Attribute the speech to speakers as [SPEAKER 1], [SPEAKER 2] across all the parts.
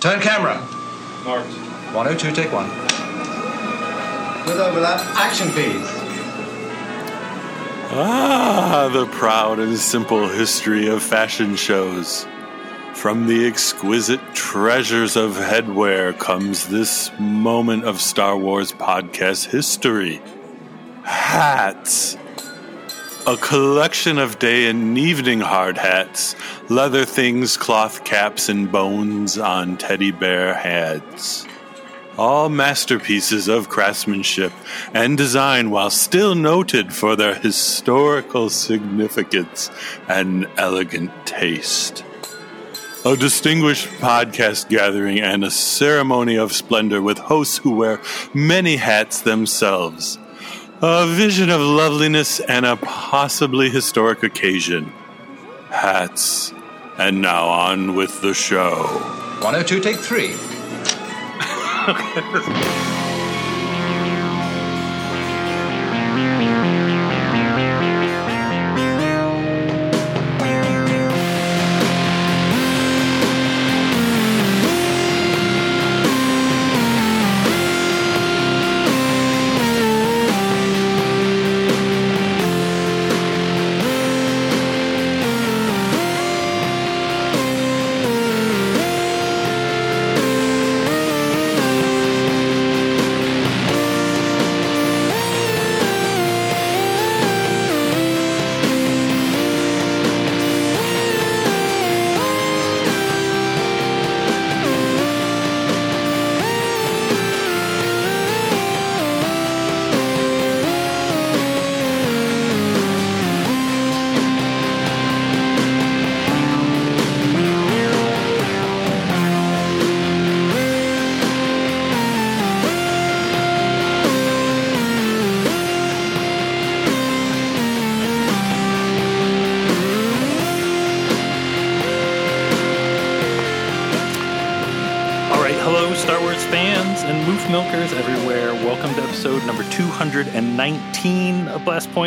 [SPEAKER 1] Turn camera.
[SPEAKER 2] Marked.
[SPEAKER 1] 102, take one.
[SPEAKER 3] With overlap, action please.
[SPEAKER 4] Ah, the proud and simple history of fashion shows. From the exquisite treasures of headwear comes this moment of Star Wars podcast history hats. A collection of day and evening hard hats, leather things, cloth caps, and bones on teddy bear heads. All masterpieces of craftsmanship and design, while still noted for their historical significance and elegant taste. A distinguished podcast gathering and a ceremony of splendor with hosts who wear many hats themselves. A vision of loveliness and a possibly historic occasion. Hats. And now on with the show.
[SPEAKER 1] 102, take three.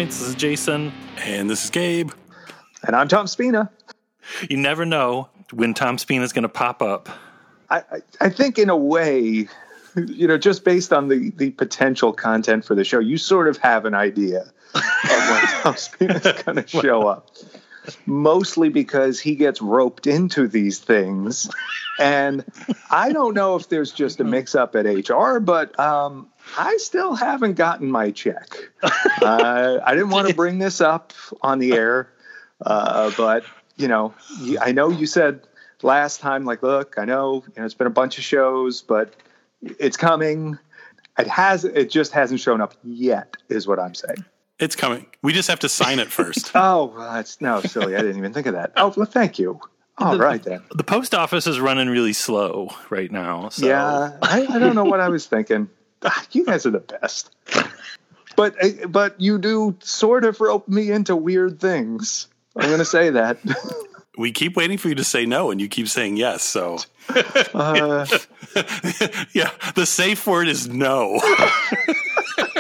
[SPEAKER 2] Points. This is Jason.
[SPEAKER 4] And this is Gabe.
[SPEAKER 5] And I'm Tom Spina.
[SPEAKER 2] You never know when Tom Spina is going to pop up.
[SPEAKER 5] I, I, I think, in a way, you know, just based on the, the potential content for the show, you sort of have an idea of when Tom Spina is going to show up. Mostly because he gets roped into these things. And I don't know if there's just a mix up at HR, but um, I still haven't gotten my check. Uh, I didn't want to bring this up on the air, uh, but, you know, I know you said last time, like, look, I know, you know it's been a bunch of shows, but it's coming. It has. It just hasn't shown up yet, is what I'm saying.
[SPEAKER 4] It's coming. We just have to sign it first.
[SPEAKER 5] Oh, well, that's no silly. I didn't even think of that. Oh, well, thank you. All right then.
[SPEAKER 2] The post office is running really slow right now. So.
[SPEAKER 5] Yeah, I, I don't know what I was thinking. You guys are the best. But eh, but you do sort of rope me into weird things. I'm going to say that.
[SPEAKER 4] we keep waiting for you to say no, and you keep saying yes. So,
[SPEAKER 5] Uh,
[SPEAKER 4] yeah, the safe word is no.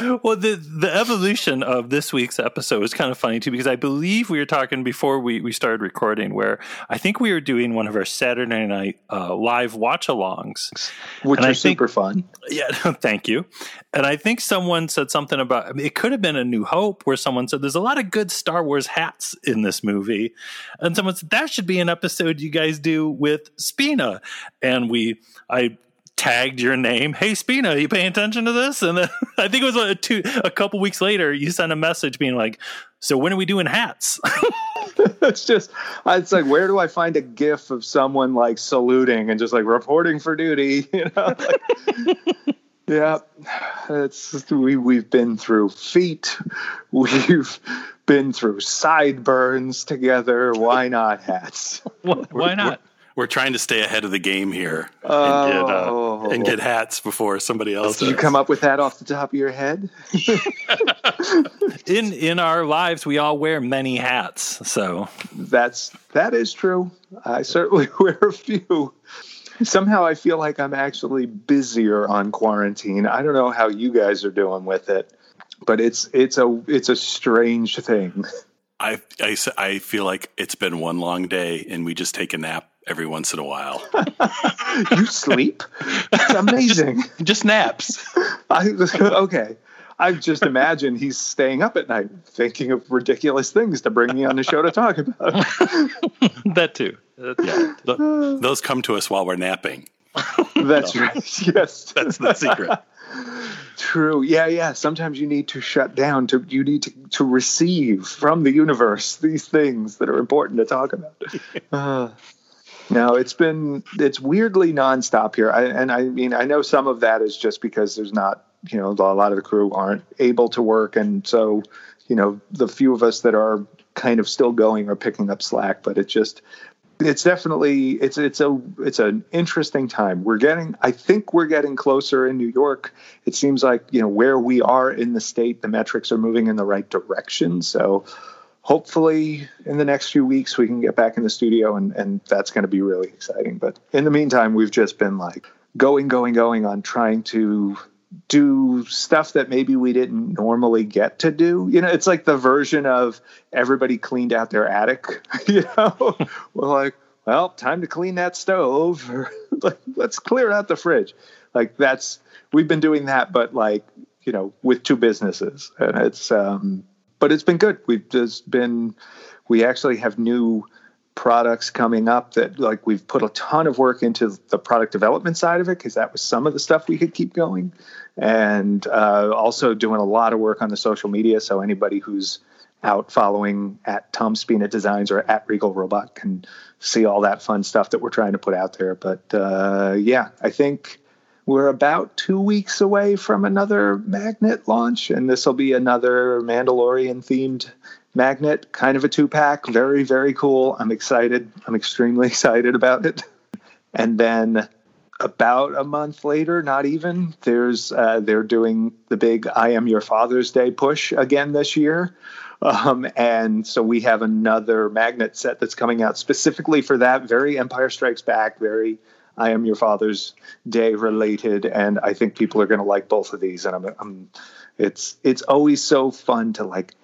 [SPEAKER 2] well, the the evolution of this week's episode is kind of funny too because I believe we were talking before we, we started recording where I think we were doing one of our Saturday night uh, live watch alongs.
[SPEAKER 5] which
[SPEAKER 2] And I
[SPEAKER 5] are
[SPEAKER 2] think-
[SPEAKER 5] super fun.
[SPEAKER 2] Yeah, thank you. And I think someone said something about I mean, it could have been a New Hope where someone said there's a lot of good Star Wars hats in this movie, and someone said that should be an episode you guys do with Spina, and we I tagged your name. Hey Spina, you paying attention to this? And then I think it was a two a couple weeks later you sent a message being like, so when are we doing hats?
[SPEAKER 5] it's just it's like where do I find a gif of someone like saluting and just like reporting for duty, you know? Like, yeah. It's we we've been through feet. We've been through sideburns together. Why not hats?
[SPEAKER 2] Why not?
[SPEAKER 4] We're trying to stay ahead of the game here
[SPEAKER 2] And get, uh,
[SPEAKER 5] Oh.
[SPEAKER 4] and get hats before somebody else
[SPEAKER 5] Did you come up with that off the top of your head?
[SPEAKER 2] In in our lives we all wear many hats. So
[SPEAKER 5] That's that is true. I certainly wear a few. Somehow I feel like I'm actually busier on quarantine. I don't know how you guys are doing with it, but it's it's a it's a strange thing.
[SPEAKER 4] I I feel like it's been one long day and we just take a nap every once in a while.
[SPEAKER 5] you sleep? It's amazing.
[SPEAKER 2] Just naps.
[SPEAKER 5] I, okay. I just imagine he's staying up at night thinking of ridiculous things to bring me on the show to talk about.
[SPEAKER 2] that too.
[SPEAKER 4] yeah. Th- those come to us while we're napping.
[SPEAKER 5] That's no. right. Yes.
[SPEAKER 4] That's the secret.
[SPEAKER 5] True. Yeah, yeah. Sometimes you need to shut down to you need to, to receive from the universe these things that are important to talk about. Uh, no, it's been it's weirdly nonstop here. I, and I mean, I know some of that is just because there's not, you know, a lot of the crew aren't able to work and so, you know, the few of us that are kind of still going are picking up slack, but it just it's definitely it's it's a it's an interesting time. We're getting I think we're getting closer in New York. It seems like, you know, where we are in the state, the metrics are moving in the right direction. So hopefully in the next few weeks we can get back in the studio and and that's going to be really exciting. But in the meantime, we've just been like going going going on trying to do stuff that maybe we didn't normally get to do. You know, it's like the version of everybody cleaned out their attic. You know, we're like, well, time to clean that stove. Let's clear out the fridge. Like that's we've been doing that, but like you know, with two businesses, and it's um, but it's been good. We've just been we actually have new products coming up that like we've put a ton of work into the product development side of it because that was some of the stuff we could keep going and uh, also doing a lot of work on the social media so anybody who's out following at tom spina designs or at regal robot can see all that fun stuff that we're trying to put out there but uh, yeah i think we're about two weeks away from another magnet launch and this will be another mandalorian themed magnet, kind of a two pack. Very, very cool. I'm excited. I'm extremely excited about it. And then about a month later, not even, there's uh, they're doing the big I Am Your Father's Day push again this year. Um, and so we have another magnet set that's coming out specifically for that. Very Empire Strikes Back, very I Am Your Father's Day related. And I think people are going to like both of these. And I'm, I'm, it's, it's always so fun to like,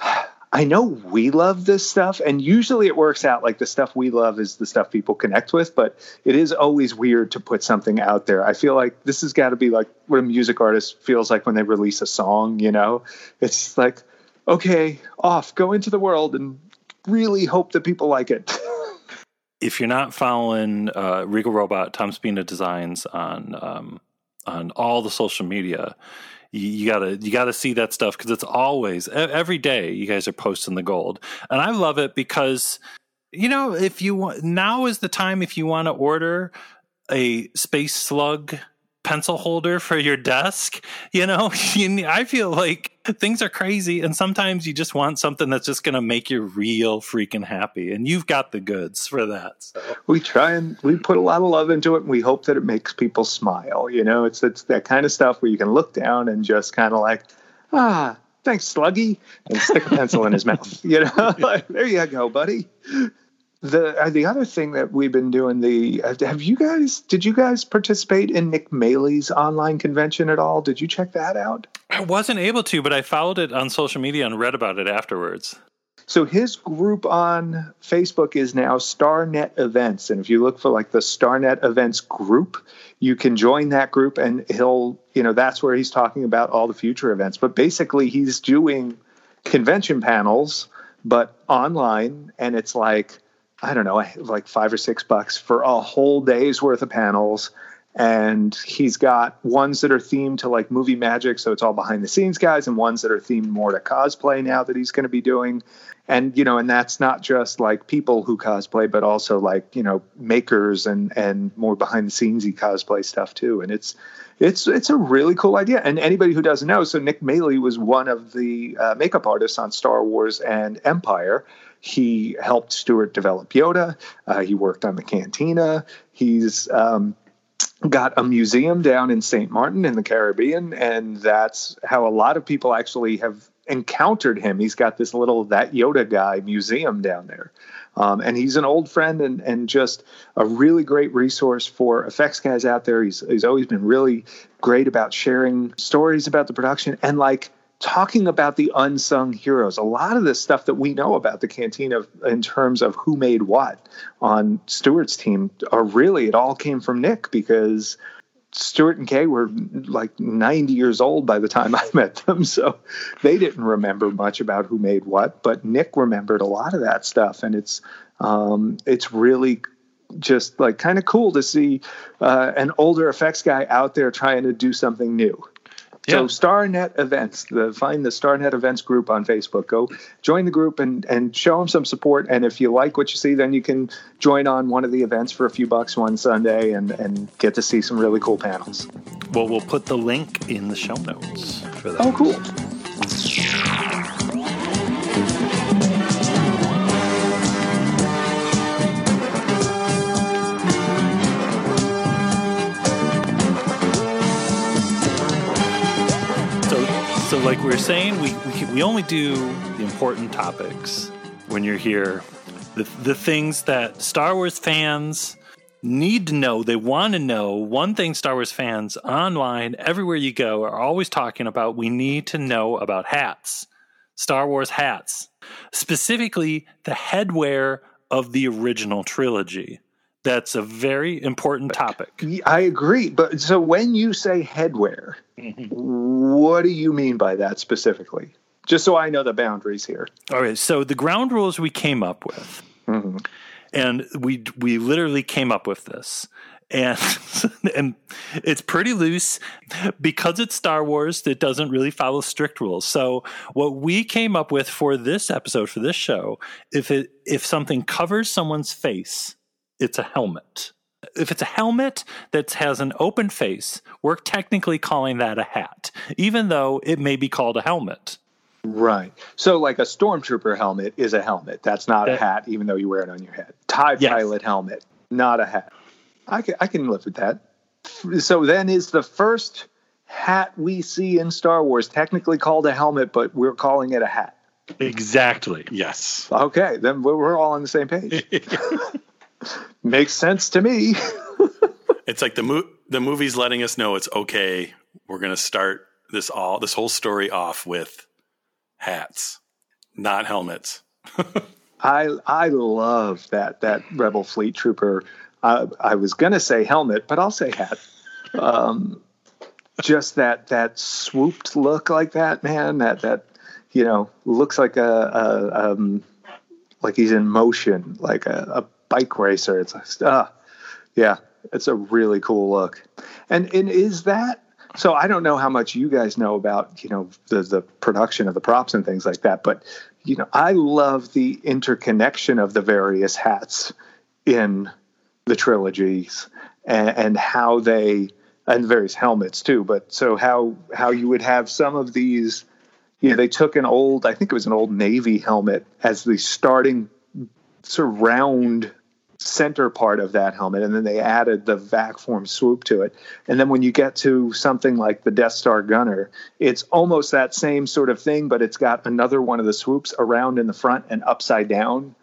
[SPEAKER 5] I know we love this stuff, and usually it works out like the stuff we love is the stuff people connect with, but it is always weird to put something out there. I feel like this has got to be like what a music artist feels like when they release a song, you know? It's like, okay, off, go into the world and really hope that people like it.
[SPEAKER 2] if you're not following uh, Regal Robot, Tom Spina Designs on um, on all the social media, you, you gotta you gotta see that stuff because it's always every day you guys are posting the gold, and I love it because you know if you want now is the time if you want to order a space slug pencil holder for your desk. You know, I feel like things are crazy, and sometimes you just want something that's just going to make you real freaking happy, and you've got the goods for that. So.
[SPEAKER 5] We try and we put a lot of love into it, and we hope that it makes people smile. You know, it's it's that kind of stuff where you can look down and just kind of like, ah. Thanks, Sluggy, and stick a pencil in his mouth. You know, like, there you go, buddy the uh, the other thing that we've been doing the uh, have you guys did you guys participate in Nick Maley's online convention at all? Did you check that out?
[SPEAKER 2] I wasn't able to, but I followed it on social media and read about it afterwards.
[SPEAKER 5] So his group on Facebook is now StarNet Events, and if you look for like the StarNet Events group, you can join that group, and he'll you know that's where he's talking about all the future events. But basically, he's doing convention panels, but online, and it's like I don't know, like five or six bucks for a whole day's worth of panels. And he's got ones that are themed to like movie magic, so it's all behind the scenes guys, and ones that are themed more to cosplay now that he's going to be doing. And you know, and that's not just like people who cosplay, but also like you know makers and and more behind the scenesy cosplay stuff too. And it's it's it's a really cool idea. And anybody who doesn't know, so Nick Maley was one of the uh, makeup artists on Star Wars and Empire. He helped Stuart develop Yoda. Uh, he worked on the Cantina. He's um, got a museum down in St. Martin in the Caribbean, and that's how a lot of people actually have encountered him. He's got this little that Yoda guy museum down there. Um, and he's an old friend and, and just a really great resource for effects guys out there. He's, he's always been really great about sharing stories about the production and like talking about the unsung heroes. A lot of the stuff that we know about the cantina in terms of who made what on Stuart's team are really it all came from Nick because Stewart and Kay were like 90 years old by the time I met them. So they didn't remember much about who made what, but Nick remembered a lot of that stuff. And it's, um, it's really just like kind of cool to see uh, an older effects guy out there trying to do something new. So StarNet Events, the find the StarNet Events group on Facebook. Go join the group and and show them some support. And if you like what you see, then you can join on one of the events for a few bucks one Sunday and and get to see some really cool panels.
[SPEAKER 2] Well, we'll put the link in the show notes for that.
[SPEAKER 5] Oh, cool.
[SPEAKER 2] So, like we were saying, we, we we only do the important topics when you're here. The the things that Star Wars fans need to know, they want to know. One thing Star Wars fans online, everywhere you go, are always talking about. We need to know about hats, Star Wars hats, specifically the headwear of the original trilogy. That's a very important topic.
[SPEAKER 5] I agree. But so when you say headwear, mm-hmm. what do you mean by that specifically? Just so I know the boundaries here.
[SPEAKER 2] All right. So the ground rules we came up with, mm-hmm. and we we literally came up with this, and and it's pretty loose because it's Star Wars. It doesn't really follow strict rules. So what we came up with for this episode for this show, if it if something covers someone's face, it's a helmet. If it's a helmet that has an open face, we're technically calling that a hat, even though it may be called a helmet.
[SPEAKER 5] Right. So, like a stormtrooper helmet is a helmet. That's not a hat, even though you wear it on your head. TIE
[SPEAKER 2] Yes.
[SPEAKER 5] pilot helmet, not a hat. I can, I can live with that. So, then is the first hat we see in Star Wars technically called a helmet, but we're calling it a hat?
[SPEAKER 2] Exactly.
[SPEAKER 4] Yes.
[SPEAKER 5] Okay, then we're we're all on the same page. Makes sense to me.
[SPEAKER 4] It's like the mo- the movie's letting us know it's okay. We're going to start this all this whole story off with hats, not helmets.
[SPEAKER 5] I I love that that Rebel Fleet Trooper. Uh, I was gonna say helmet, but I'll say hat. Um, just that that swooped look like that, man. That that you know looks like a, a um, like he's in motion, like a, a bike racer. It's like, ah, yeah, it's a really cool look. And and is that so? I don't know how much you guys know about you know the the production of the props and things like that, but you know I love the interconnection of the various hats in the trilogies and, and how they and various helmets too. But so how how you would have some of these. You know, they took an old, I think it was an old Navy helmet as the starting sort of round center part of that helmet, and then they added the vac form swoop to it. And then when you get to something like the Death Star Gunner, it's almost that same sort of thing, but it's got another one of the swoops around in the front and upside down.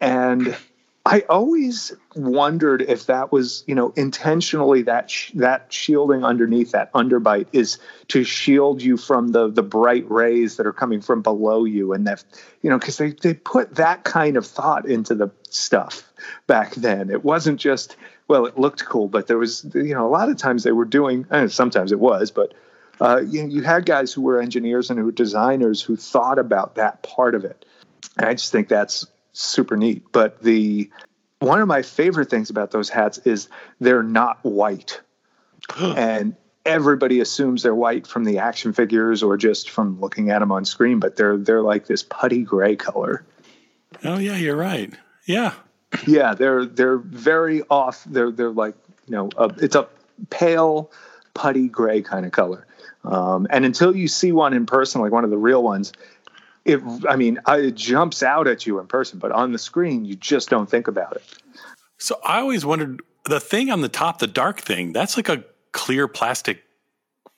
[SPEAKER 5] And I always wondered if that was, you know, intentionally that sh- that shielding underneath that underbite is to shield you from the the bright rays that are coming from below you, and that, you know, because they they put that kind of thought into the stuff back then. It wasn't just well, it looked cool, but there was, you know, a lot of times they were doing, and sometimes it was, but uh, you, you had guys who were engineers and who were designers who thought about that part of it. And I just think that's super neat. But the one of my favorite things about those hats is they're not white, and everybody assumes they're white from the action figures or just from looking at them on screen. But they're they're like this putty gray color.
[SPEAKER 4] Oh yeah, you're right. Yeah.
[SPEAKER 5] Yeah, they're they're very off. They're they're like you know a, it's a pale putty gray kind of color. Um, and until you see one in person, like one of the real ones, it I mean it jumps out at you in person, but on the screen you just don't think about it.
[SPEAKER 4] So I always wondered the thing on the top, the dark thing, that's like a clear plastic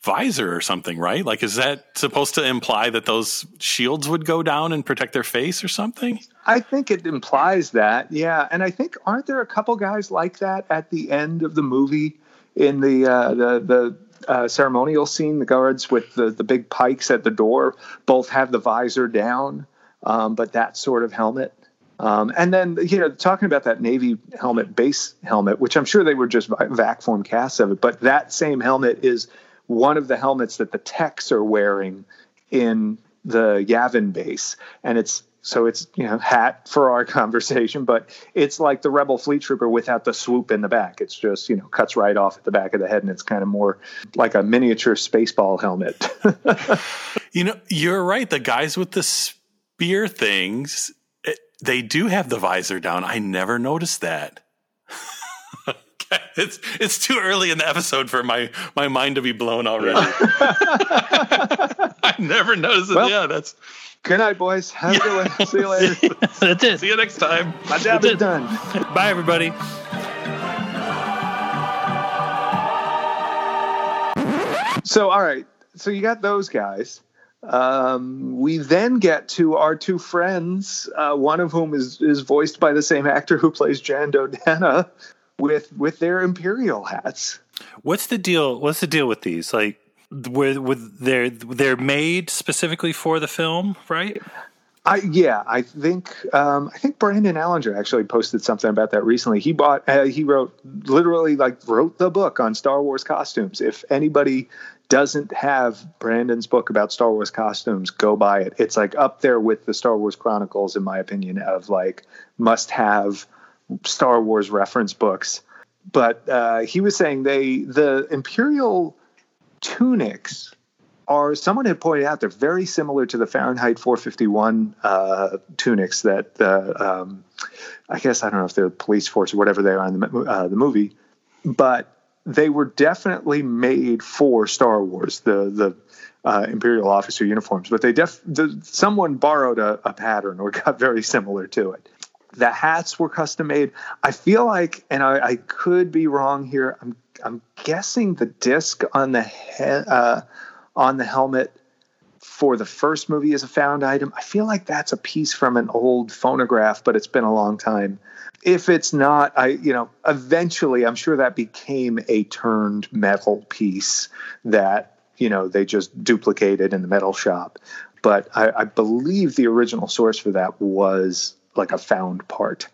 [SPEAKER 4] visor or something, right? Like, is that supposed to imply that those shields would go down and protect their face or something?
[SPEAKER 5] I think it implies that, yeah. And I think aren't there a couple guys like that at the end of the movie in the uh, the the uh, ceremonial scene, the guards with the, the big pikes at the door both have the visor down, um, but that sort of helmet. Um, and then, you know, talking about that Navy helmet, base helmet, which I'm sure they were just vac form casts of it, but that same helmet is one of the helmets that the techs are wearing in the Yavin base. And it's so it's you know hat for our conversation, but it's like the Rebel Fleet Trooper without the swoop in the back. It's just you know cuts right off at the back of the head, and it's kind of more like a miniature spaceball helmet.
[SPEAKER 4] you know, you're right. The guys with the spear things, it, they do have the visor down. I never noticed that. it's it's too early in the episode for my my mind to be blown already. I never noticed it. Well, yeah, that's
[SPEAKER 5] Good night, boys. Have a good one. See you later.
[SPEAKER 2] That's it.
[SPEAKER 4] See you next time.
[SPEAKER 5] My job That's is it. done.
[SPEAKER 2] Bye, everybody.
[SPEAKER 5] So, all right. So you got those guys. Um, we then get to our two friends, uh, one of whom is is voiced by the same actor who plays Jan Dodonna, with with their imperial hats.
[SPEAKER 2] What's the deal? What's the deal with these? Like, with with they're they're made specifically for the film, right?
[SPEAKER 5] I, yeah, I think um, I think Brandon Alinger actually posted something about that recently. He bought, uh, he wrote, literally like wrote the book on Star Wars costumes. If anybody doesn't have Brandon's book about Star Wars costumes, go buy it. It's like up there with the Star Wars Chronicles, in my opinion, of like must have Star Wars reference books. But uh, he was saying they the Imperial tunics are someone had pointed out they're very similar to the Fahrenheit 451 uh, tunics that the um, I guess I don't know if they're police force or whatever they are in the, uh, the movie, but they were definitely made for Star Wars. The the uh, Imperial officer uniforms, but they def the, someone borrowed a, a pattern or got very similar to it. The hats were custom made. I feel like, and I, I could be wrong here. I'm I'm guessing the disc on the he- uh, on the helmet for the first movie is a found item. I feel like that's a piece from an old phonograph, but it's been a long time. If it's not, I you know, eventually I'm sure that became a turned metal piece that you know they just duplicated in the metal shop. But I, I believe the original source for that was like a found part.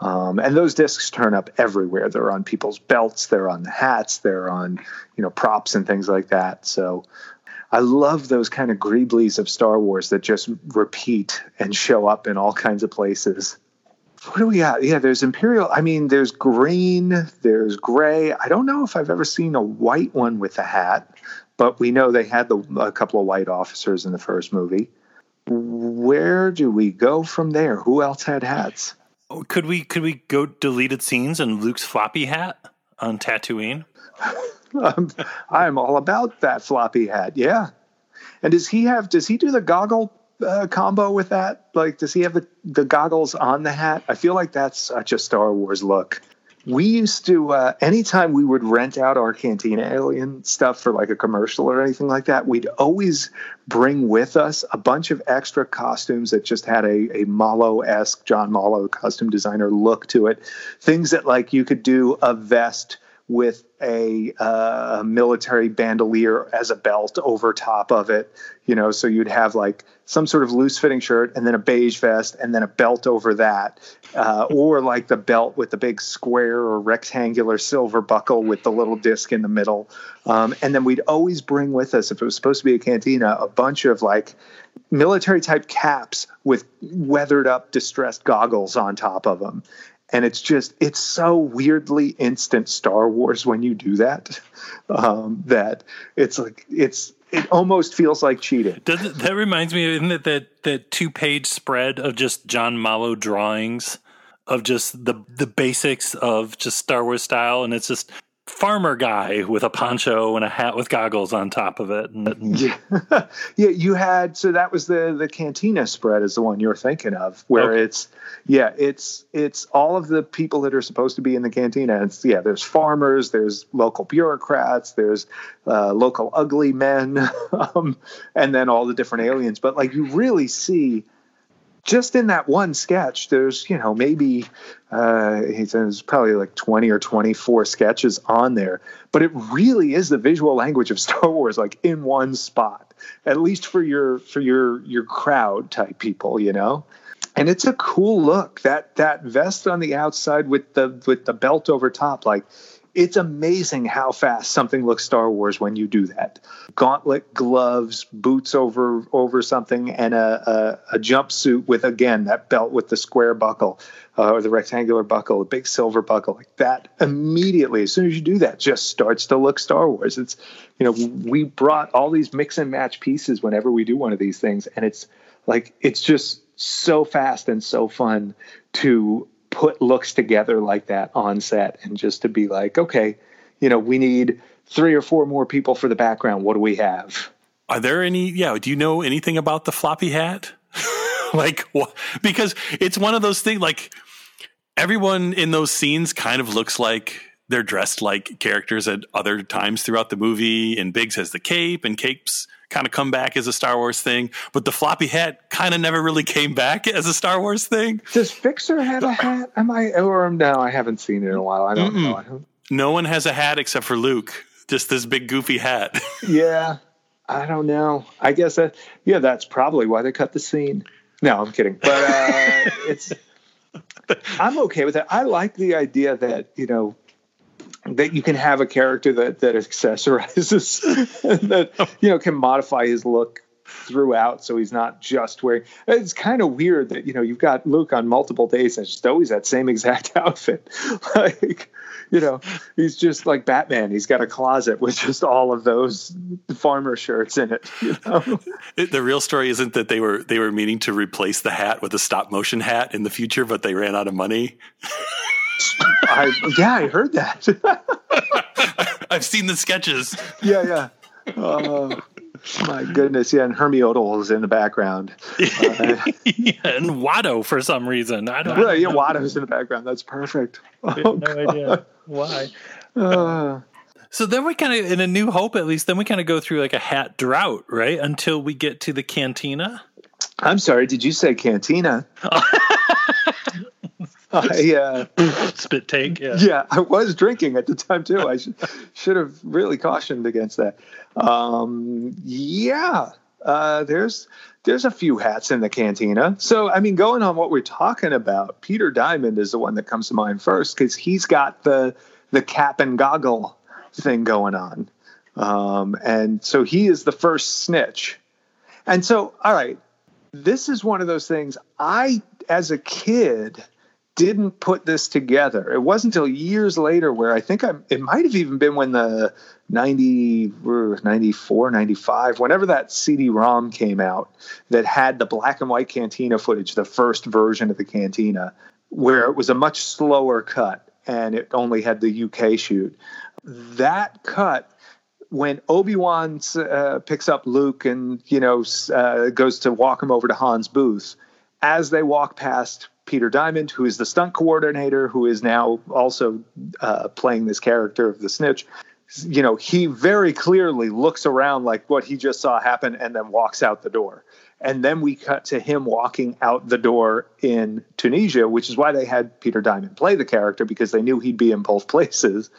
[SPEAKER 5] Um, and those discs turn up everywhere. They're on people's belts, they're on hats, they're on you know props and things like that. So I love those kind of greeblies of Star Wars that just repeat and show up in all kinds of places. What do we got? Yeah, there's Imperial. I mean, there's green, there's gray. I don't know if I've ever seen a white one with a hat, but we know they had the, a couple of white officers in the first movie. Where do we go from there? Who else had hats?
[SPEAKER 2] Could we could we go deleted scenes and Luke's floppy hat on Tatooine?
[SPEAKER 5] I'm, I'm all about that floppy hat. Yeah. And does he have? Does he do the goggle uh, combo with that? Like, does he have the, the goggles on the hat? I feel like that's such a Star Wars look we used to uh, anytime we would rent out our cantina alien stuff for like a commercial or anything like that we'd always bring with us a bunch of extra costumes that just had a, a Mollo-esque john Mollo costume designer look to it. Things that like you could do a vest with a uh, military bandolier as a belt over top of it you know so you'd have like some sort of loose fitting shirt and then a beige vest and then a belt over that uh, or like the belt with the big square or rectangular silver buckle with the little disc in the middle. Um, and then we'd always bring with us if it was supposed to be a cantina a bunch of like military type caps with weathered up distressed goggles on top of them and it's just it's so weirdly instant Star Wars when you do that um, that it's like it's it almost feels like cheating.
[SPEAKER 2] Does it, that reminds me of that that that two page spread of just John Mollo drawings of just the the basics of just Star Wars style, and it's just farmer guy with a poncho and a hat with goggles on top of it.
[SPEAKER 5] Yeah. yeah, you had so that was the the cantina spread is the one you're thinking of, where okay. it's yeah, it's it's all of the people that are supposed to be in the cantina. It's yeah, there's farmers, there's local bureaucrats, there's uh, local ugly men, um, and then all the different aliens. But like you really see just in that one sketch, there's you know maybe uh, he says probably like 20 or 24 sketches on there, but it really is the visual language of Star Wars, like in one spot, at least for your for your your crowd type people, you know. And it's a cool look that that vest on the outside with the with the belt over top, like it's amazing how fast something looks Star Wars when you do that. Gauntlet gloves, boots over over something, and a, a, a jumpsuit with again that belt with the square buckle uh, or the rectangular buckle, a big silver buckle like that. Immediately, as soon as you do that, just starts to look Star Wars. It's you know we brought all these mix and match pieces whenever we do one of these things, and it's like it's just so fast and so fun to put looks together like that on set and just to be like, okay, you know, we need three or four more people for the background. What do we have?
[SPEAKER 4] Are there any? Yeah. Do you know anything about the floppy hat? like, because it's one of those things. Like everyone in those scenes kind of looks like they're dressed like characters at other times throughout the movie. And Biggs has the cape, and Cape's kind of come back as a Star Wars thing, but the floppy hat kind of never really came back as a Star Wars thing.
[SPEAKER 5] Does Fixer have a hat? Am I or no? I haven't seen it in a while. I don't Mm-mm. know. I don't...
[SPEAKER 4] No one has a hat except for Luke. Just this big goofy hat.
[SPEAKER 5] yeah, I don't know. I guess that yeah, that's probably why they cut the scene. No, I'm kidding. But uh, it's I'm okay with it. I like the idea that you know that you can have a character that that accessorizes that you know can modify his look throughout so he's not just wearing it's kind of weird that you know you've got luke on multiple days and it's just always that same exact outfit. Like you know he's just like batman. He's got a closet with just all of those farmer shirts in it you know?
[SPEAKER 4] The real story isn't that they were they were meaning to replace the hat with a stop motion hat in the future but they ran out of money
[SPEAKER 5] I, yeah, I heard that.
[SPEAKER 4] I've seen the sketches.
[SPEAKER 5] Yeah, yeah. Oh, my goodness, yeah, and Hermi Odle is in the background.
[SPEAKER 2] Uh, yeah, and Watto for some reason. I don't.
[SPEAKER 5] Right, yeah, Watto's in the background. That's perfect. Oh, no God. idea
[SPEAKER 2] why. Uh, so then we kind of, in A New Hope at least, then we kind of go through like a hat drought, right? Until we get to the cantina.
[SPEAKER 5] I'm sorry, did you say cantina?
[SPEAKER 2] I, uh, spit take. Yeah.
[SPEAKER 5] yeah, I was drinking at the time too. I should should have really cautioned against that. Um, yeah, uh, there's there's a few hats in the cantina. So I mean, going on what we're talking about, Peter Diamond is the one that comes to mind first because he's got the the cap and goggle thing going on, um, and so he is the first snitch. And so, all right, this is one of those things. I, as a kid didn't put this together. It wasn't until years later where I think I it might have even been when the 90 94 95 whenever that CD-ROM came out that had the black and white cantina footage, the first version of the cantina where it was a much slower cut and it only had the UK shoot. That cut when Obi Wan uh, picks up Luke and you know uh, goes to walk him over to Han's booth, as they walk past Peter Diamond, who is the stunt coordinator, who is now also uh, playing this character of the snitch. You know, he very clearly looks around like what he just saw happen and then walks out the door. And then we cut to him walking out the door in Tunisia, which is why they had Peter Diamond play the character because they knew he'd be in both places.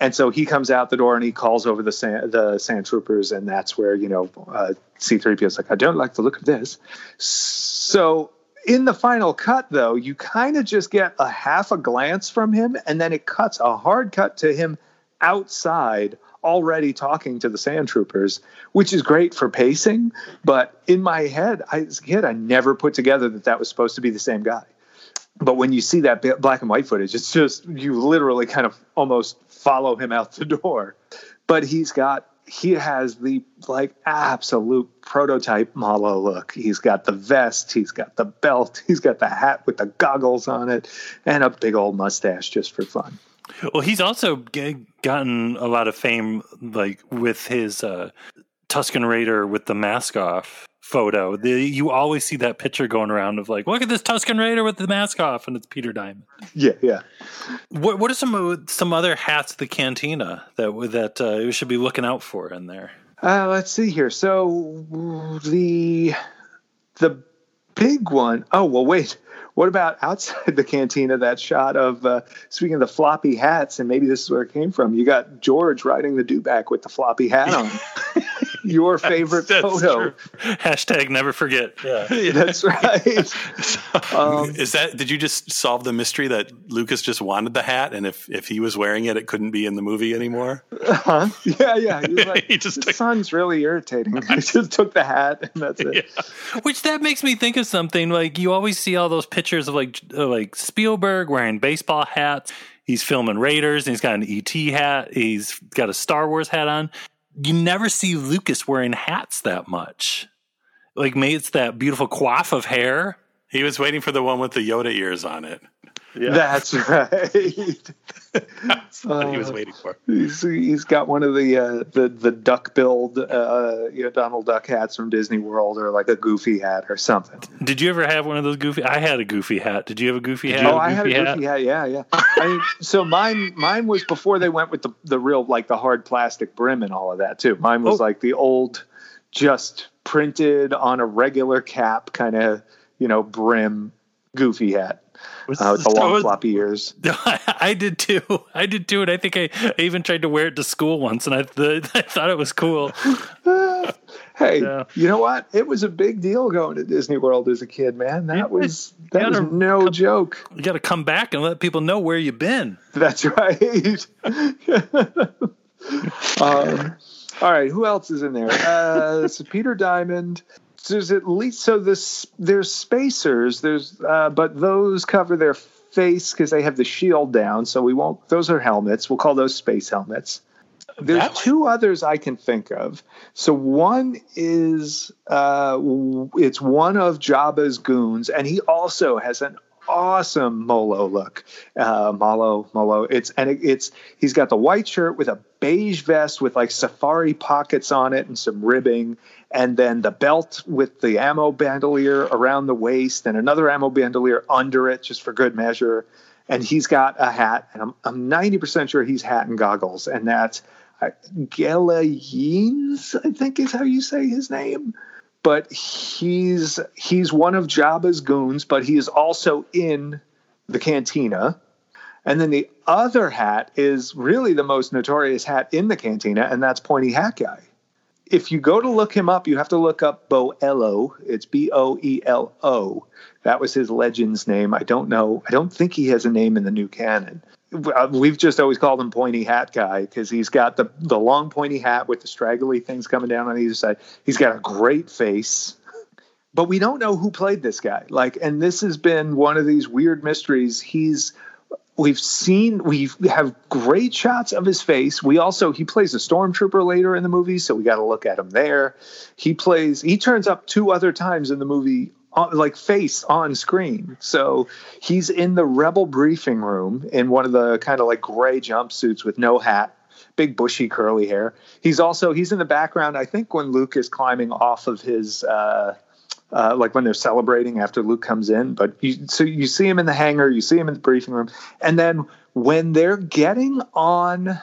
[SPEAKER 5] And so he comes out the door and he calls over the sand, the sand troopers, and that's where you know uh, C-3PO is like, "I don't like the look of this." So in the final cut, though, you kind of just get a half a glance from him, and then it cuts a hard cut to him outside already talking to the sand troopers, which is great for pacing. But in my head, I, as a kid, I never put together that that was supposed to be the same guy. But when you see that black and white footage, it's just you literally kind of almost follow him out the door. But he's got he has the like absolute prototype Mollo look. He's got the vest, he's got the belt, he's got the hat with the goggles on it, and a big old mustache just for fun.
[SPEAKER 2] Well, he's also g- gotten a lot of fame, like with his uh, Tusken Raider with the mask off photo. The, you always see that picture going around of like, look at this Tusken Raider with the mask off, and it's Peter Diamond.
[SPEAKER 5] Yeah, yeah.
[SPEAKER 2] What What are some some other hats at the cantina that that uh, we should be looking out for in there?
[SPEAKER 5] Uh, let's see here. So the the big one. Oh well, wait. What about outside the cantina? That shot of uh, speaking of the floppy hats, and maybe this is where it came from. You got George riding the dewback with the floppy hat on. Your favorite
[SPEAKER 4] That's
[SPEAKER 5] photo.
[SPEAKER 4] true.
[SPEAKER 2] Hashtag never forget. Yeah.
[SPEAKER 5] That's right. Um,
[SPEAKER 4] Is that? Did you just solve the mystery that Lucas just wanted the hat, and if if he was wearing it, it couldn't be in the movie anymore?
[SPEAKER 5] huh? Yeah, yeah. He like,
[SPEAKER 4] He just
[SPEAKER 5] the
[SPEAKER 4] took-
[SPEAKER 5] sun's really irritating. I just took the hat, and that's it.
[SPEAKER 2] Which that makes me think of something like you always see all those pictures of like uh, like Spielberg wearing baseball hats. He's filming Raiders and he's got an ET hat. He's got a Star Wars hat on. You never see Lucas wearing hats that much. Like maybe it's that beautiful coif of hair.
[SPEAKER 4] He was waiting for the one with the Yoda ears on it. Yeah.
[SPEAKER 5] That's right.
[SPEAKER 4] That's what he was
[SPEAKER 5] Uh,
[SPEAKER 4] waiting for.
[SPEAKER 5] He's, he's got one of the uh, the the duck billed uh, you know Donald Duck hats from Disney World, or like a Goofy hat or something.
[SPEAKER 2] Did you ever have one of those goofy? I had a goofy hat. Did you have a goofy hat?
[SPEAKER 5] oh, I had a Goofy hat. Yeah, yeah. I so mine mine was before they went with the the real like the hard plastic brim and all of that too. Mine was
[SPEAKER 2] Oh.
[SPEAKER 5] like the old, just printed on a regular cap kind of you know brim Goofy hat uh, with the long
[SPEAKER 2] So-
[SPEAKER 5] floppy ears.
[SPEAKER 2] I did too. I did too, and I think I, I even tried to wear it to school once, and I th- I thought it was cool.
[SPEAKER 5] Hey,
[SPEAKER 2] Yeah.
[SPEAKER 5] you know what? It was a big deal going to Disney World as a kid, man. That
[SPEAKER 2] Yeah,
[SPEAKER 5] was that
[SPEAKER 2] gotta
[SPEAKER 5] was no joke.
[SPEAKER 2] You got to come back and let people know where you've been.
[SPEAKER 5] That's right. um, all right, who else is in there? Uh, so Peter Diamond. There's at least so this there's spacers. There's uh, but those cover their face because they have the shield down. So we won't. Those are helmets. We'll call those space helmets. There's
[SPEAKER 2] That-
[SPEAKER 5] two others I can think of. So one is uh, it's one of Jabba's goons, and he also has an awesome Mollo look. Uh, Mollo, Mollo. It's and it, it's he's got the white shirt with a beige vest with like safari pockets on it and some ribbing, and then the belt with the ammo bandolier around the waist and another ammo bandolier under it just for good measure. And he's got a hat, and I'm I'm 90% sure he's hat and goggles, and that's uh, Gelayines, I think is how you say his name but he's he's one of Jabba's goons, but he is also in the cantina. And then the other hat is really the most notorious hat in the cantina, and that's Pointy Hat Guy. If you go to look him up, you have to look up Boelo. It's B O E L O. That was his legend's name. I don't know. I don't think he has a name in the new canon. Uh, We've just always called him Pointy Hat Guy because he's got the the long pointy hat with the straggly things coming down on either side. He's got a great face but we don't know who played this guy. Like, and this has been one of these weird mysteries. He's we've seen we have great shots of his face. We also he plays a stormtrooper later in the movie, so we got to look at him there. He plays he turns up two other times in the movie. Like face on screen, so he's in the rebel briefing room in one of the kind of like gray jumpsuits with no hat, big bushy curly hair. He's also he's in the background. I think when Luke is climbing off of his uh, uh, like when they're celebrating after Luke comes in. But you, so you see him in the hangar, you see him in the briefing room, and then when they're getting on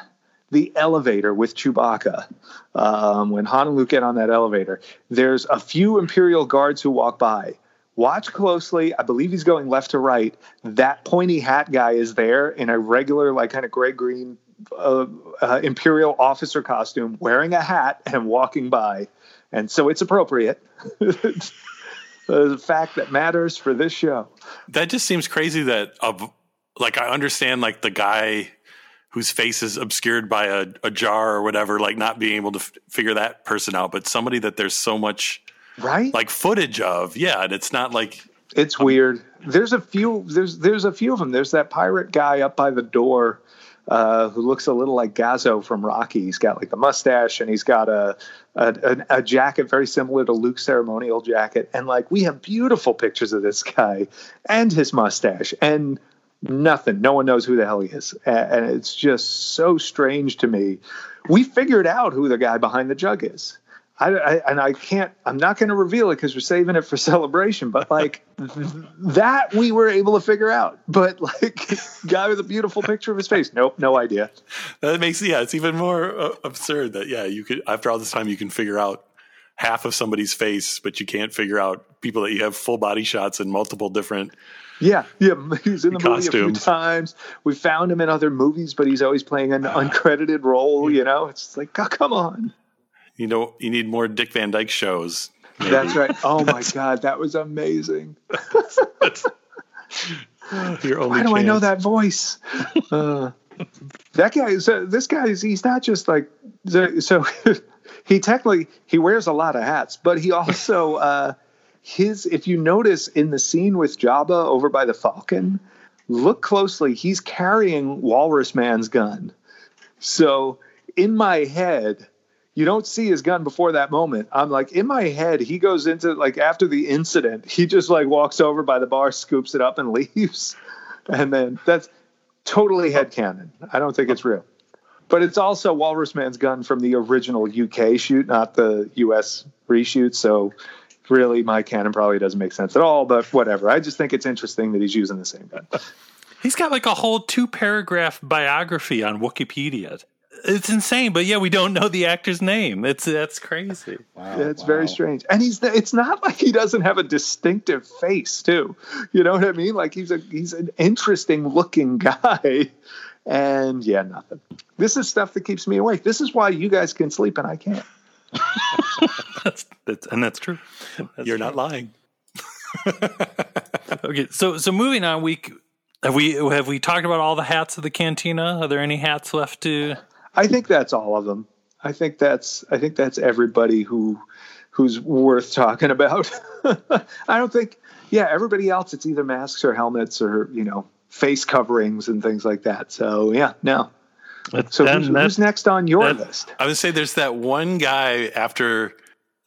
[SPEAKER 5] the elevator with Chewbacca, um, when Han and Luke get on that elevator, there's a few Imperial guards who walk by. Watch closely. I believe he's going left to right. That pointy hat guy is there in a regular, like kind of gray green uh, uh, Imperial officer costume, wearing a hat and walking by. And so it's appropriate. the fact that matters for this show.
[SPEAKER 4] That just seems crazy that of like I understand like the guy whose face is obscured by a, a jar or whatever, like not being able to f- figure that person out, but somebody that there's so much
[SPEAKER 5] Right?
[SPEAKER 4] like footage of, yeah, and it's not like
[SPEAKER 5] It's weird. There's a few. There's there's a few of them. There's that pirate guy up by the door uh, who looks a little like Gazzo from Rocky. He's got like the mustache and he's got a a, a a jacket very similar to Luke's ceremonial jacket. And like we have beautiful pictures of this guy and his mustache and nothing. No one knows who the hell he is, A- and it's just so strange to me. We figured out who the guy behind the jug is. I, I, and I can't. I'm not going to reveal it because we're saving it for celebration. But like th- that, we were able to figure out. But like, guy with a beautiful picture of his face. Nope, no idea.
[SPEAKER 4] that makes yeah, it's even more uh, absurd that yeah, you could after all this time you can figure out half of somebody's face, but you can't figure out people that you have full body shots in multiple different.
[SPEAKER 5] Yeah, yeah, he's in the movie a few times. We found him in other movies, but he's always playing an uncredited role. You know, it's like, oh, come on.
[SPEAKER 4] You know, you need more Dick Van Dyke shows. maybe.
[SPEAKER 5] That's right. Oh my god, that was amazing.
[SPEAKER 4] Your only
[SPEAKER 5] Why do I know that voice? Uh, that guy. So this guy is. He's not just like. So, so he technically he wears a lot of hats, but he also uh, his. If you notice in the scene with Jabba over by the Falcon, look closely. He's carrying Walrus Man's gun. So in my head, you don't see his gun before that moment. I'm like, in my head, he goes into like after the incident, he just like walks over by the bar, scoops it up, and leaves. And then that's totally head headcanon. I don't think it's real. But it's also Walrus Man's gun from the original UK shoot, not the US reshoot. So really, my canon probably doesn't make sense at all, but whatever. I just think it's interesting that he's using the same gun.
[SPEAKER 2] He's got like a whole two paragraph biography on Wikipedia. It's insane, but yeah, we don't know the actor's name. It's that's crazy.
[SPEAKER 3] Wow,
[SPEAKER 5] Yeah, it's
[SPEAKER 3] wow.
[SPEAKER 5] very strange. And he's it's not like he doesn't have a distinctive face too. You know what I mean? Like he's a he's an interesting looking guy. And yeah, nothing. This is stuff that keeps me awake. This is why you guys can sleep and I can't.
[SPEAKER 2] That's, that's and that's true. That's
[SPEAKER 4] You're
[SPEAKER 2] true.
[SPEAKER 4] not lying.
[SPEAKER 2] Okay, so so moving on, we have we have we talked about all the hats of the cantina. Are there any hats left to?
[SPEAKER 5] I think that's all of them. I think that's I think that's everybody who who's worth talking about. I don't think yeah, everybody else it's either masks or helmets or, you know, face coverings and things like that. So yeah, no. So
[SPEAKER 2] Then
[SPEAKER 5] who's,
[SPEAKER 2] that-
[SPEAKER 5] who's next on your
[SPEAKER 2] that-
[SPEAKER 5] list?
[SPEAKER 4] I would say there's that one guy after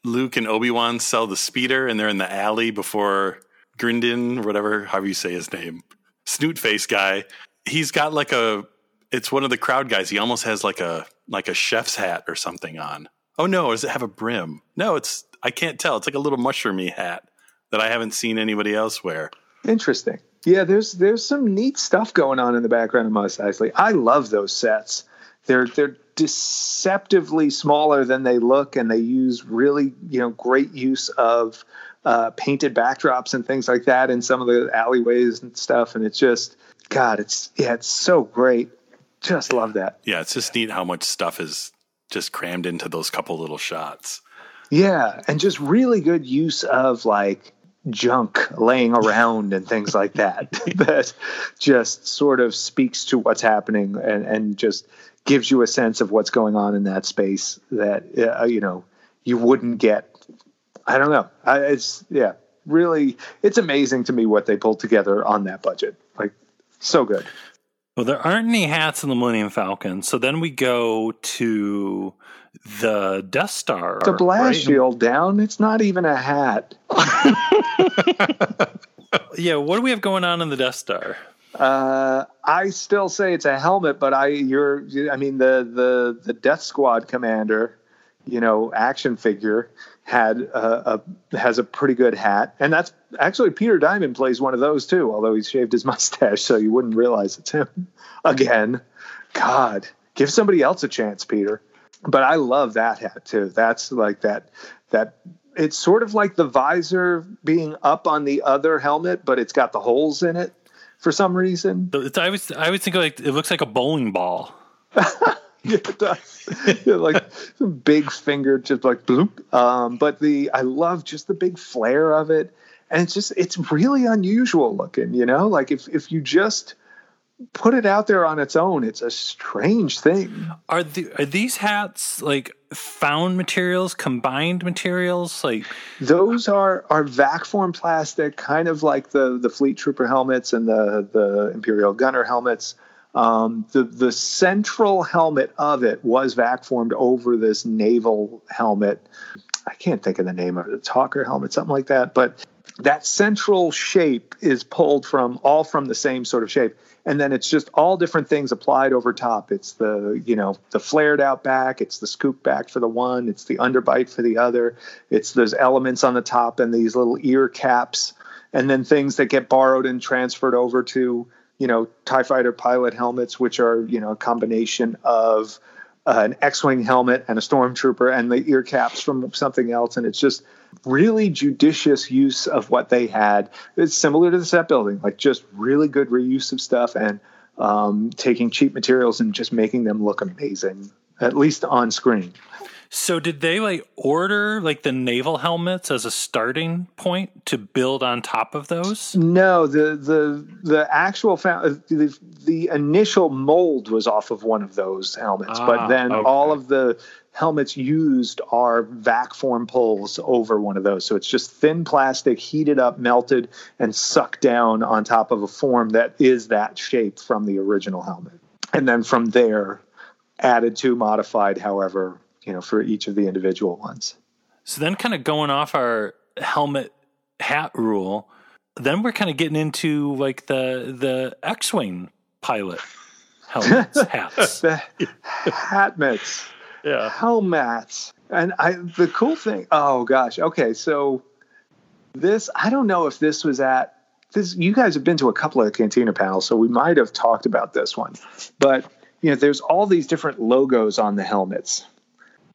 [SPEAKER 4] Luke and Obi Wan sell the speeder, and they're in the alley before Grindin, whatever, however you say his name, snoot face guy. He's got like a. It's one of the crowd guys. He almost has like a like a chef's hat or something on. Oh no, does it have a brim? No, it's I can't tell. It's like a little mushroomy hat that I haven't seen anybody else wear.
[SPEAKER 5] Interesting. Yeah, there's there's some neat stuff going on in the background of Mos Eisley. I love those sets. They're they're deceptively smaller than they look, and they use really you know great use of uh, painted backdrops and things like that in some of the alleyways and stuff. And it's just God, it's yeah, it's so great. Just love that.
[SPEAKER 4] Yeah, it's just neat how much stuff is just crammed into those couple little shots.
[SPEAKER 5] Yeah, and just really good use of like junk laying around and things like that that just sort of speaks to what's happening and, and just gives you a sense of what's going on in that space that uh, you know you wouldn't get i don't know I, it's yeah really it's amazing to me what they pulled together on that budget like so good
[SPEAKER 2] Well, there aren't any hats in the Millennium Falcon. So then we go to the Death Star.
[SPEAKER 5] the blast
[SPEAKER 2] right?
[SPEAKER 5] shield down it's not even a hat
[SPEAKER 2] Yeah, what do we have going on in the Death Star?
[SPEAKER 5] Uh, I still say it's a helmet, but I you're I mean the the the Death Squad commander, you know, action figure had a, a has a pretty good hat, and that's actually Peter Diamond plays one of those too. Although he's shaved his mustache, so you wouldn't realize it's him. Again, God, give somebody else a chance, Peter. But I love that hat too. That's like that that it's sort of like the visor being up on the other helmet, but it's got the holes in it for some reason.
[SPEAKER 2] I was I always think like it looks like a bowling ball.
[SPEAKER 5] Yeah, it does. Like some big finger, just like bloop. Um, but the I love just the big flare of it, and it's just it's really unusual looking. You know, like if if you just put it out there on its own, it's a strange thing.
[SPEAKER 2] Are the are these hats like found materials, combined materials? Like
[SPEAKER 5] Those are are vac form plastic, kind of like the the Fleet Trooper helmets and the the Imperial Gunner helmets. Um, the the central helmet of it was vac formed over this naval helmet. I can't think of the name of it. It's Hawker helmet, something like that. But that central shape is pulled from all from the same sort of shape and then it's just all different things applied over top it's the you know the flared out back it's the scoop back for the one it's the underbite for the other it's those elements on the top and these little ear caps and then things that get borrowed and transferred over to you know tie fighter pilot helmets which are you know a combination of uh, an X-wing helmet and a stormtrooper and the ear caps from something else, and it's just really judicious use of what they had. It's similar to the set building, like just really good reuse of stuff and um, taking cheap materials and just making them look amazing, at least on screen.
[SPEAKER 2] So did they like order like the naval helmets as a starting point to build on top of those?
[SPEAKER 5] No, the the the actual fa- the, the initial mold was off of one of those helmets,
[SPEAKER 2] Ah,
[SPEAKER 5] but then
[SPEAKER 2] okay.
[SPEAKER 5] all of the helmets used are vac form pulls over one of those. So it's just thin plastic heated up, melted, and sucked down on top of a form that is that shape from the original helmet. And then from there, added to, modified, however, you know, for each of the individual ones.
[SPEAKER 2] So then kind of going off our helmet hat rule, then we're kind of getting into like the the X-wing pilot helmets hats.
[SPEAKER 5] The hat mitts.
[SPEAKER 2] Yeah.
[SPEAKER 5] helmets. And I the cool thing, oh gosh, okay, so this I don't know if this was at this you guys have been to a couple of cantina panels, so we might have talked about this one. But you know, there's all these different logos on the helmets.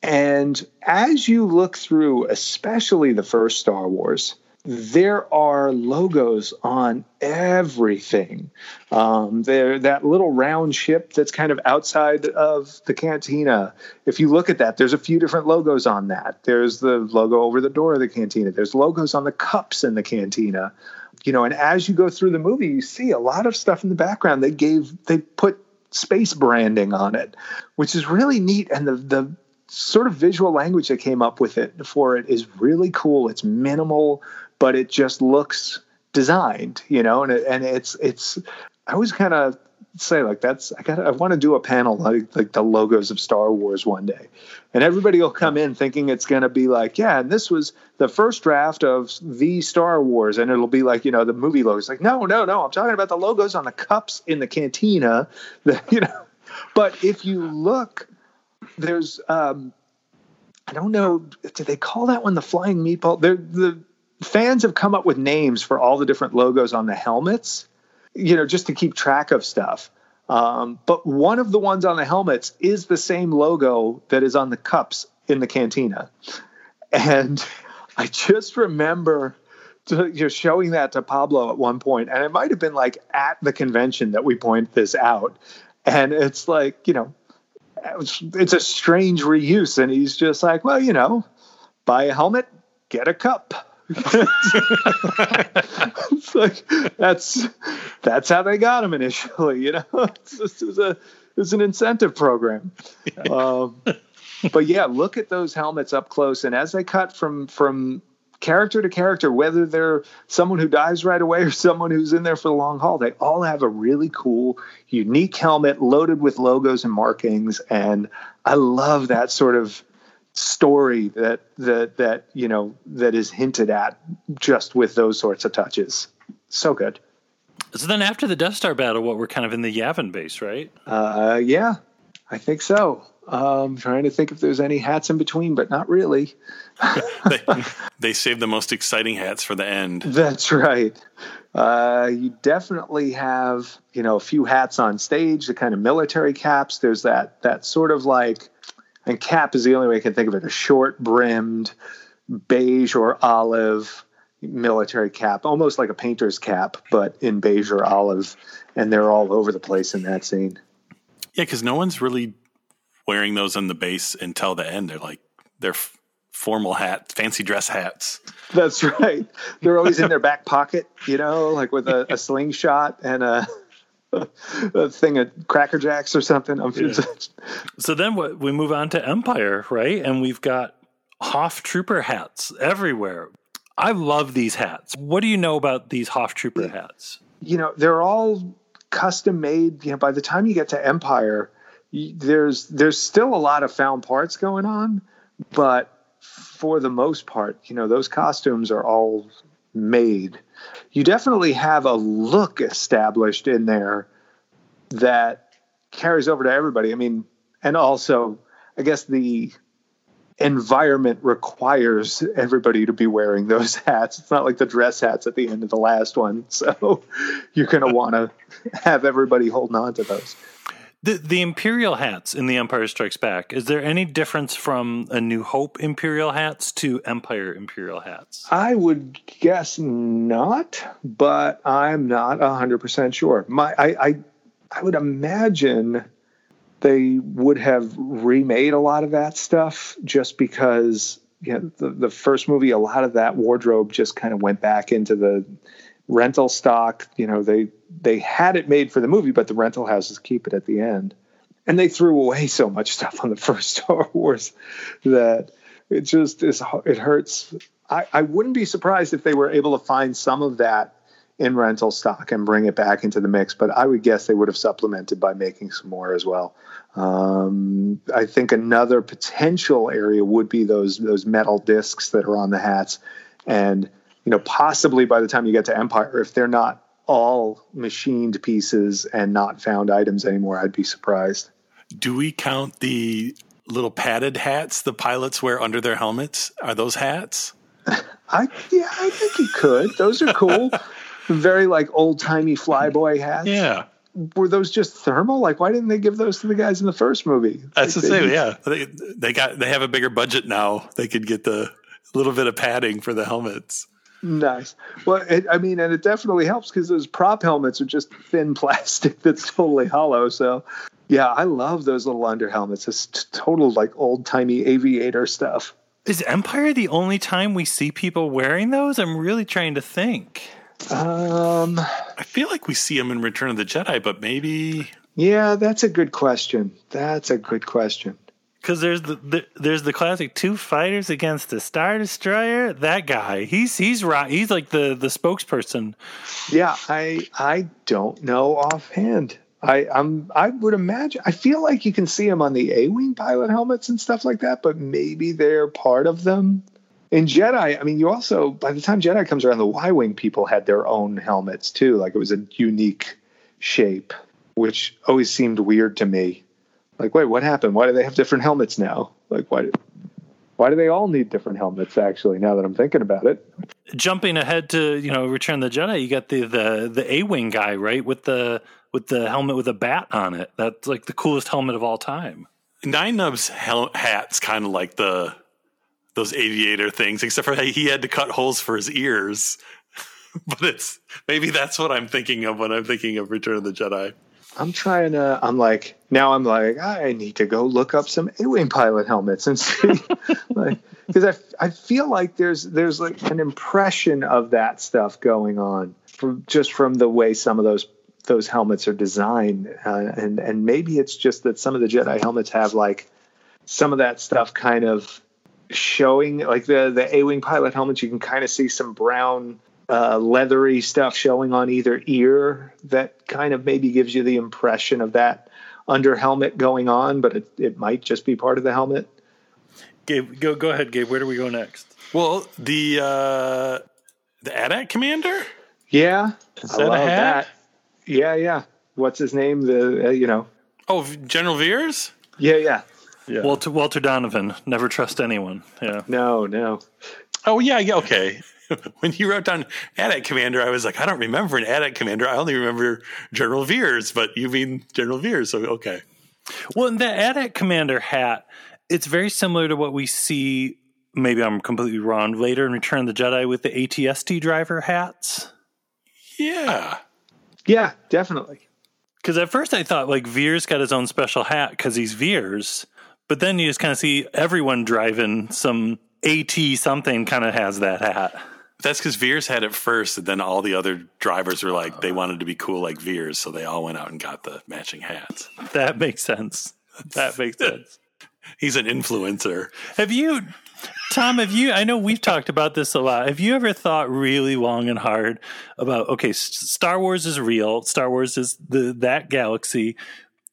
[SPEAKER 5] And as you look through, especially the first Star Wars, there are logos on everything. Um, there, that little round ship that's kind of outside of the cantina. If you look at that, there's a few different logos on that. There's the logo over the door of the cantina. There's logos on the cups in the cantina. You know, and as you go through the movie, you see a lot of stuff in the background. They gave, they put space branding on it, which is really neat. And the the sort of visual language that came up with it for it is really cool. It's minimal, but it just looks designed, you know, and it, and it's it's I always kind of say like that's I got I want to do a panel like like the logos of Star Wars one day. And everybody will come in thinking it's going to be like, yeah, and this was the first draft of the Star Wars and it'll be like, you know, the movie logos. Like, no, no, no, I'm talking about the logos on the cups in the cantina, the, you know. But if you look there's um I don't know did they call that one the flying meatball? There the fans have come up with names for all the different logos on the helmets, you know, just to keep track of stuff. Um, but one of the ones on the helmets is the same logo that is on the cups in the cantina. And I just remember to, you showing that to Pablo at one point, and it might have been like at the convention that we point this out. And it's like, you know, it's, a strange reuse. And he's just like, well, you know, buy a helmet, get a cup. it's like that's that's how they got him initially, you know. It's just, it was a it was an incentive program. Um, but yeah, look at those helmets up close, and as they cut from from character to character, whether they're someone who dies right away or someone who's in there for the long haul, they all have a really cool, unique helmet loaded with logos and markings, and I love that sort of story that that that you know that is hinted at just with those sorts of touches. So good.
[SPEAKER 2] So then after the Death Star battle, what we're kind of in the Yavin base, right?
[SPEAKER 5] Uh, yeah, I think so. Um, trying to think if there's any hats in between, but not really.
[SPEAKER 4] they, they saved the most exciting hats for the end.
[SPEAKER 5] That's right. Uh, you definitely have, you know, a few hats on stage, the kind of military caps. There's that that sort of like, and cap is the only way I can think of it, a short brimmed beige or olive military cap, almost like a painter's cap, but in beige or olive, and they're all over the place in that scene.
[SPEAKER 4] Yeah, because no one's really wearing those on the base until the end. They're like they're f- formal hats, fancy dress hats.
[SPEAKER 5] That's right. They're always in their back pocket, you know, like with a, a slingshot and a, a thing of Cracker Jacks or something. I'm
[SPEAKER 2] Yeah. So then what, we move on to Empire, right? And we've got Hoth Trooper hats everywhere. I love these hats. What do you know about these Hoth Trooper hats?
[SPEAKER 5] you know, they're all custom made. You know, by the time you get to Empire, there's there's still a lot of found parts going on, but for the most part, you know, those costumes are all made. You definitely have a look established in there that carries over to everybody. I mean, and also, I guess the environment requires everybody to be wearing those hats. It's not like the dress hats at the end of the last one. So you're going to want to have everybody holding on to those.
[SPEAKER 2] The the Imperial hats in The Empire Strikes Back. Is there any difference from A New Hope Imperial hats to Empire Imperial hats?
[SPEAKER 5] I would guess not, but I'm not hundred percent sure. My, I, I, I would imagine they would have remade a lot of that stuff just because you know, the, the first movie, a lot of that wardrobe just kind of went back into the rental stock. You know, they they had it made for the movie, but the rental houses keep it at the end. And they threw away so much stuff on the first Star Wars that it just is it hurts. I, I wouldn't be surprised if they were able to find some of that in rental stock and bring it back into the mix, but I would guess they would have supplemented by making some more as well. Um, I think another potential area would be those those metal discs that are on the hats, and you know possibly by the time you get to Empire, if they're not all machined pieces and not found items anymore, I'd be surprised.
[SPEAKER 4] Do we count the little padded hats the pilots wear under their helmets? Are those hats?
[SPEAKER 5] I yeah, I think you could. Those are cool. Very like old timey flyboy hats.
[SPEAKER 4] Yeah.
[SPEAKER 5] Were those just thermal? Like, why didn't they give those to the guys in the first movie?
[SPEAKER 4] That's
[SPEAKER 5] like,
[SPEAKER 4] the same. Yeah, they, they got they have a bigger budget now. They could get the little bit of padding for the helmets.
[SPEAKER 5] Nice. Well, it, I mean, and it definitely helps because those prop helmets are just thin plastic that's totally hollow. So, yeah, I love those little under helmets. It's t- total like old timey aviator stuff.
[SPEAKER 2] Is Empire the only time we see people wearing those? I'm really trying to think.
[SPEAKER 5] Um,
[SPEAKER 4] I feel like we see him in Return of the Jedi, but maybe
[SPEAKER 5] yeah, that's a good question. That's a good question.
[SPEAKER 2] Because there's the, the there's the classic two fighters against the star destroyer. That guy, he's he's right. He's like the the spokesperson.
[SPEAKER 5] Yeah, I I don't know offhand. I I'm I would imagine. I feel like you can see him on the A wing pilot helmets and stuff like that, but maybe they're part of them. In Jedi, I mean, you also by the time Jedi comes around, the Y wing people had their own helmets too. Like it was a unique shape, which always seemed weird to me. Like, wait, what happened? Why do they have different helmets now? Like, why? Why do they all need different helmets? Actually, now that I'm thinking about it,
[SPEAKER 2] Jumping ahead to you know Return of the Jedi, you got the the the A wing guy right with the with the helmet with a bat on it. That's like the coolest helmet of all time.
[SPEAKER 4] Nien Nunb's hel- hat's kind of like the those aviator things, except for he had to cut holes for his ears. but it's maybe that's what I'm thinking of when I'm thinking of Return of the Jedi.
[SPEAKER 5] I'm trying to. I'm like now. I'm like I need to go look up some A-wing pilot helmets and see, like, because I I feel like there's there's like an impression of that stuff going on from just from the way some of those those helmets are designed, uh, and and maybe it's just that some of the Jedi helmets have like some of that stuff kind of showing, like the the A-wing pilot helmets. You can kind of see some brown uh, leathery stuff showing on either ear that kind of maybe gives you the impression of that under helmet going on, but it, it might just be part of the helmet.
[SPEAKER 2] Gabe, go go ahead, Gabe. Where do we go next?
[SPEAKER 4] Well, the uh, the AT-AT commander.
[SPEAKER 5] Yeah,
[SPEAKER 2] Is
[SPEAKER 5] I
[SPEAKER 2] that a
[SPEAKER 5] love
[SPEAKER 2] hat?
[SPEAKER 5] that. Yeah, yeah. What's his name? The uh, you know.
[SPEAKER 4] Oh, General Veers.
[SPEAKER 5] Yeah, yeah.
[SPEAKER 2] Yeah. Walter Walter Donovan. Never trust anyone. Yeah.
[SPEAKER 5] No, no.
[SPEAKER 4] Oh yeah, yeah. Okay. when you wrote down AT-AT commander, I was like, I don't remember an AT-AT commander. I only remember General Veers, but you mean General Veers. So okay.
[SPEAKER 2] Well, in the AT-AT commander hat, it's very similar to what we see. Maybe I'm completely wrong. Later in Return of the Jedi with the ATST driver hats.
[SPEAKER 4] Yeah.
[SPEAKER 5] Yeah, definitely.
[SPEAKER 2] Because at first I thought like Veers got his own special hat because he's Veers, but then you just kind of see everyone driving some AT something kind of has that hat.
[SPEAKER 4] That's because Veers had it first, and then all the other drivers were like, they wanted to be cool like Veers, so they all went out and got the matching hats.
[SPEAKER 2] That makes sense. That makes sense.
[SPEAKER 4] He's an influencer.
[SPEAKER 2] Have you, Tom? Have you? I know we've talked about this a lot. Have you ever thought really long and hard about? Okay, S- Star Wars is real. Star Wars is the that galaxy.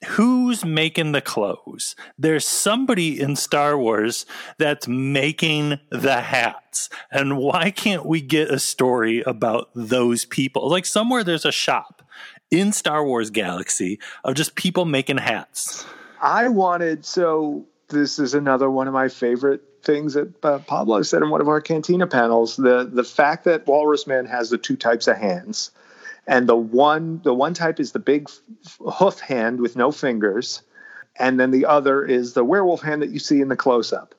[SPEAKER 2] Who's making the clothes? There's somebody in Star Wars that's making the hats. And why can't we get a story about those people? Like somewhere there's a shop in Star Wars galaxy of just people making hats.
[SPEAKER 5] I wanted so this is another one of my favorite things that uh, Pablo said in one of our cantina panels. The the fact that Walrus Man has the two types of hands, and the one the one type is the big hoof hand with no fingers, and then the other is the werewolf hand that you see in the close up,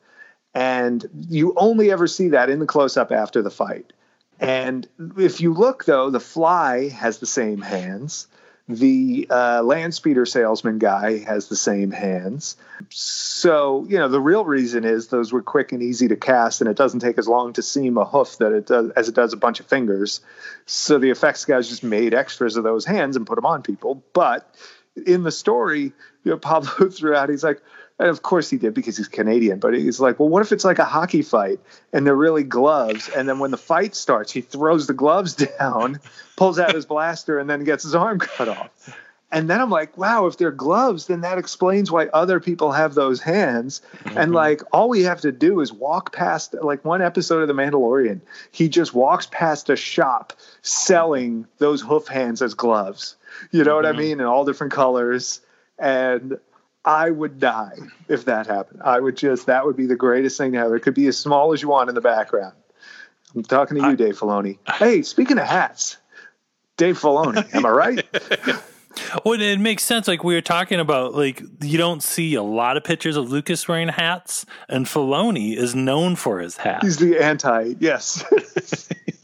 [SPEAKER 5] and you only ever see that in the close up after the fight. And if you look though, the fly has the same hands. The uh, land speeder salesman guy has the same hands. So, you know, the real reason is those were quick and easy to cast, and it doesn't take as long to seam a hoof that it does, as it does a bunch of fingers. So the effects guys just made extras of those hands and put them on people. But in the story, you know, Pablo threw out, he's like, and of course he did because he's Canadian, but he's like, well, what if it's like a hockey fight and they're really gloves? And then when the fight starts, he throws the gloves down, pulls out his blaster, and then gets his arm cut off. And then I'm like, wow, if they're gloves, then that explains why other people have those hands. Mm-hmm. And like, all we have to do is walk past, like, one episode of The Mandalorian, he just walks past a shop selling those hoof hands as gloves. You know mm-hmm. what I mm-hmm. mean? In all different colors. And I would die if that happened. I would just that would be the greatest thing to have. It could be as small as you want in the background. I'm talking to you, I, Dave Filoni. Hey, speaking of hats, Dave Filoni, am I right?
[SPEAKER 2] Well, it makes sense. Like we were talking about, like you don't see a lot of pictures of Lucas wearing hats, and Filoni is known for his hat.
[SPEAKER 5] He's the anti, yes,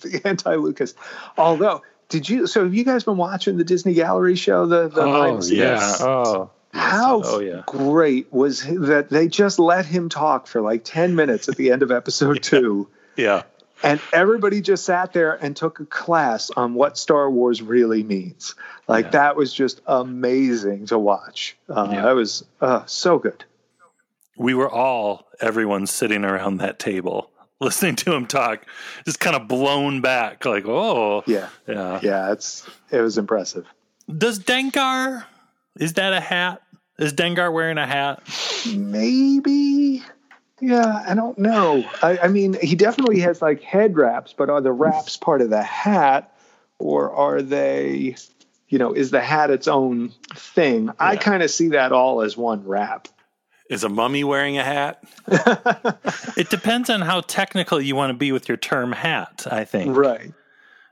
[SPEAKER 5] the anti Lucas. Although, did you? So have you guys been watching the Disney Gallery show? The, the
[SPEAKER 2] oh yeah, oh
[SPEAKER 5] how oh, yeah. great was that they just let him talk for like 10 minutes at the end of episode yeah. two.
[SPEAKER 2] Yeah.
[SPEAKER 5] And everybody just sat there and took a class on what Star Wars really means. Like yeah. that was just amazing to watch. Uh, yeah. That was uh, so good.
[SPEAKER 2] We were all, everyone sitting around that table listening to him talk, just kind of blown back, like, oh,
[SPEAKER 5] yeah, yeah, yeah. It's it was impressive.
[SPEAKER 2] Does Dengar is that a hat? Is Dengar wearing a hat?
[SPEAKER 5] Maybe. Yeah, I don't know. I, I, mean, he definitely has like head wraps, but are the wraps part of the hat, or are they, you know, is the hat its own thing? Yeah. I kind of see that all as one wrap.
[SPEAKER 4] Is a mummy wearing a hat?
[SPEAKER 2] it depends on how technical you want to be with your term hat, I think.
[SPEAKER 5] Right.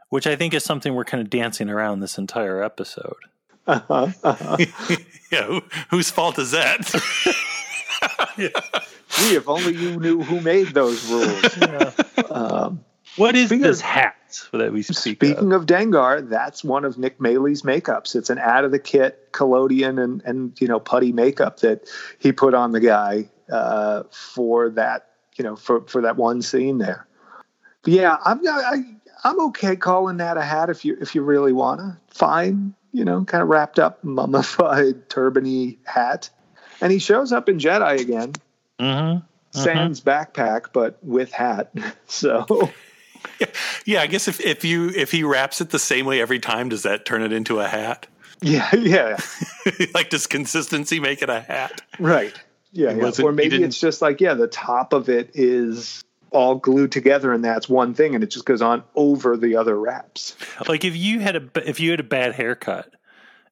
[SPEAKER 2] Which I think is something we're kind of dancing around this entire episode.
[SPEAKER 4] Uh-huh, uh-huh. yeah, who, whose fault is that?
[SPEAKER 5] yeah. Gee, if only you knew who made those rules. Yeah.
[SPEAKER 2] Um, what is this of, hat that we speak
[SPEAKER 5] Speaking
[SPEAKER 2] of?
[SPEAKER 5] of Dengar, that's one of Nick Maley's makeups. It's an out of the kit collodion and, and you know putty makeup that he put on the guy uh, for that you know for, for that one scene there. But yeah, I'm I, I'm okay calling that a hat if you if you really wanna. Fine, you know, kind of wrapped up, mummified, turbany hat. And he shows up in Jedi again. Mm-hmm. Mm-hmm. Sans backpack, but with hat. So
[SPEAKER 4] yeah, I guess if, if you if he wraps it the same way every time, does that turn it into a hat?
[SPEAKER 5] Yeah, yeah.
[SPEAKER 4] like does consistency make it a hat?
[SPEAKER 5] Right. Yeah, yeah. or maybe it's just like yeah, the top of it is all glued together and that's one thing and it just goes on over the other wraps.
[SPEAKER 2] Like if you had a if you had a bad haircut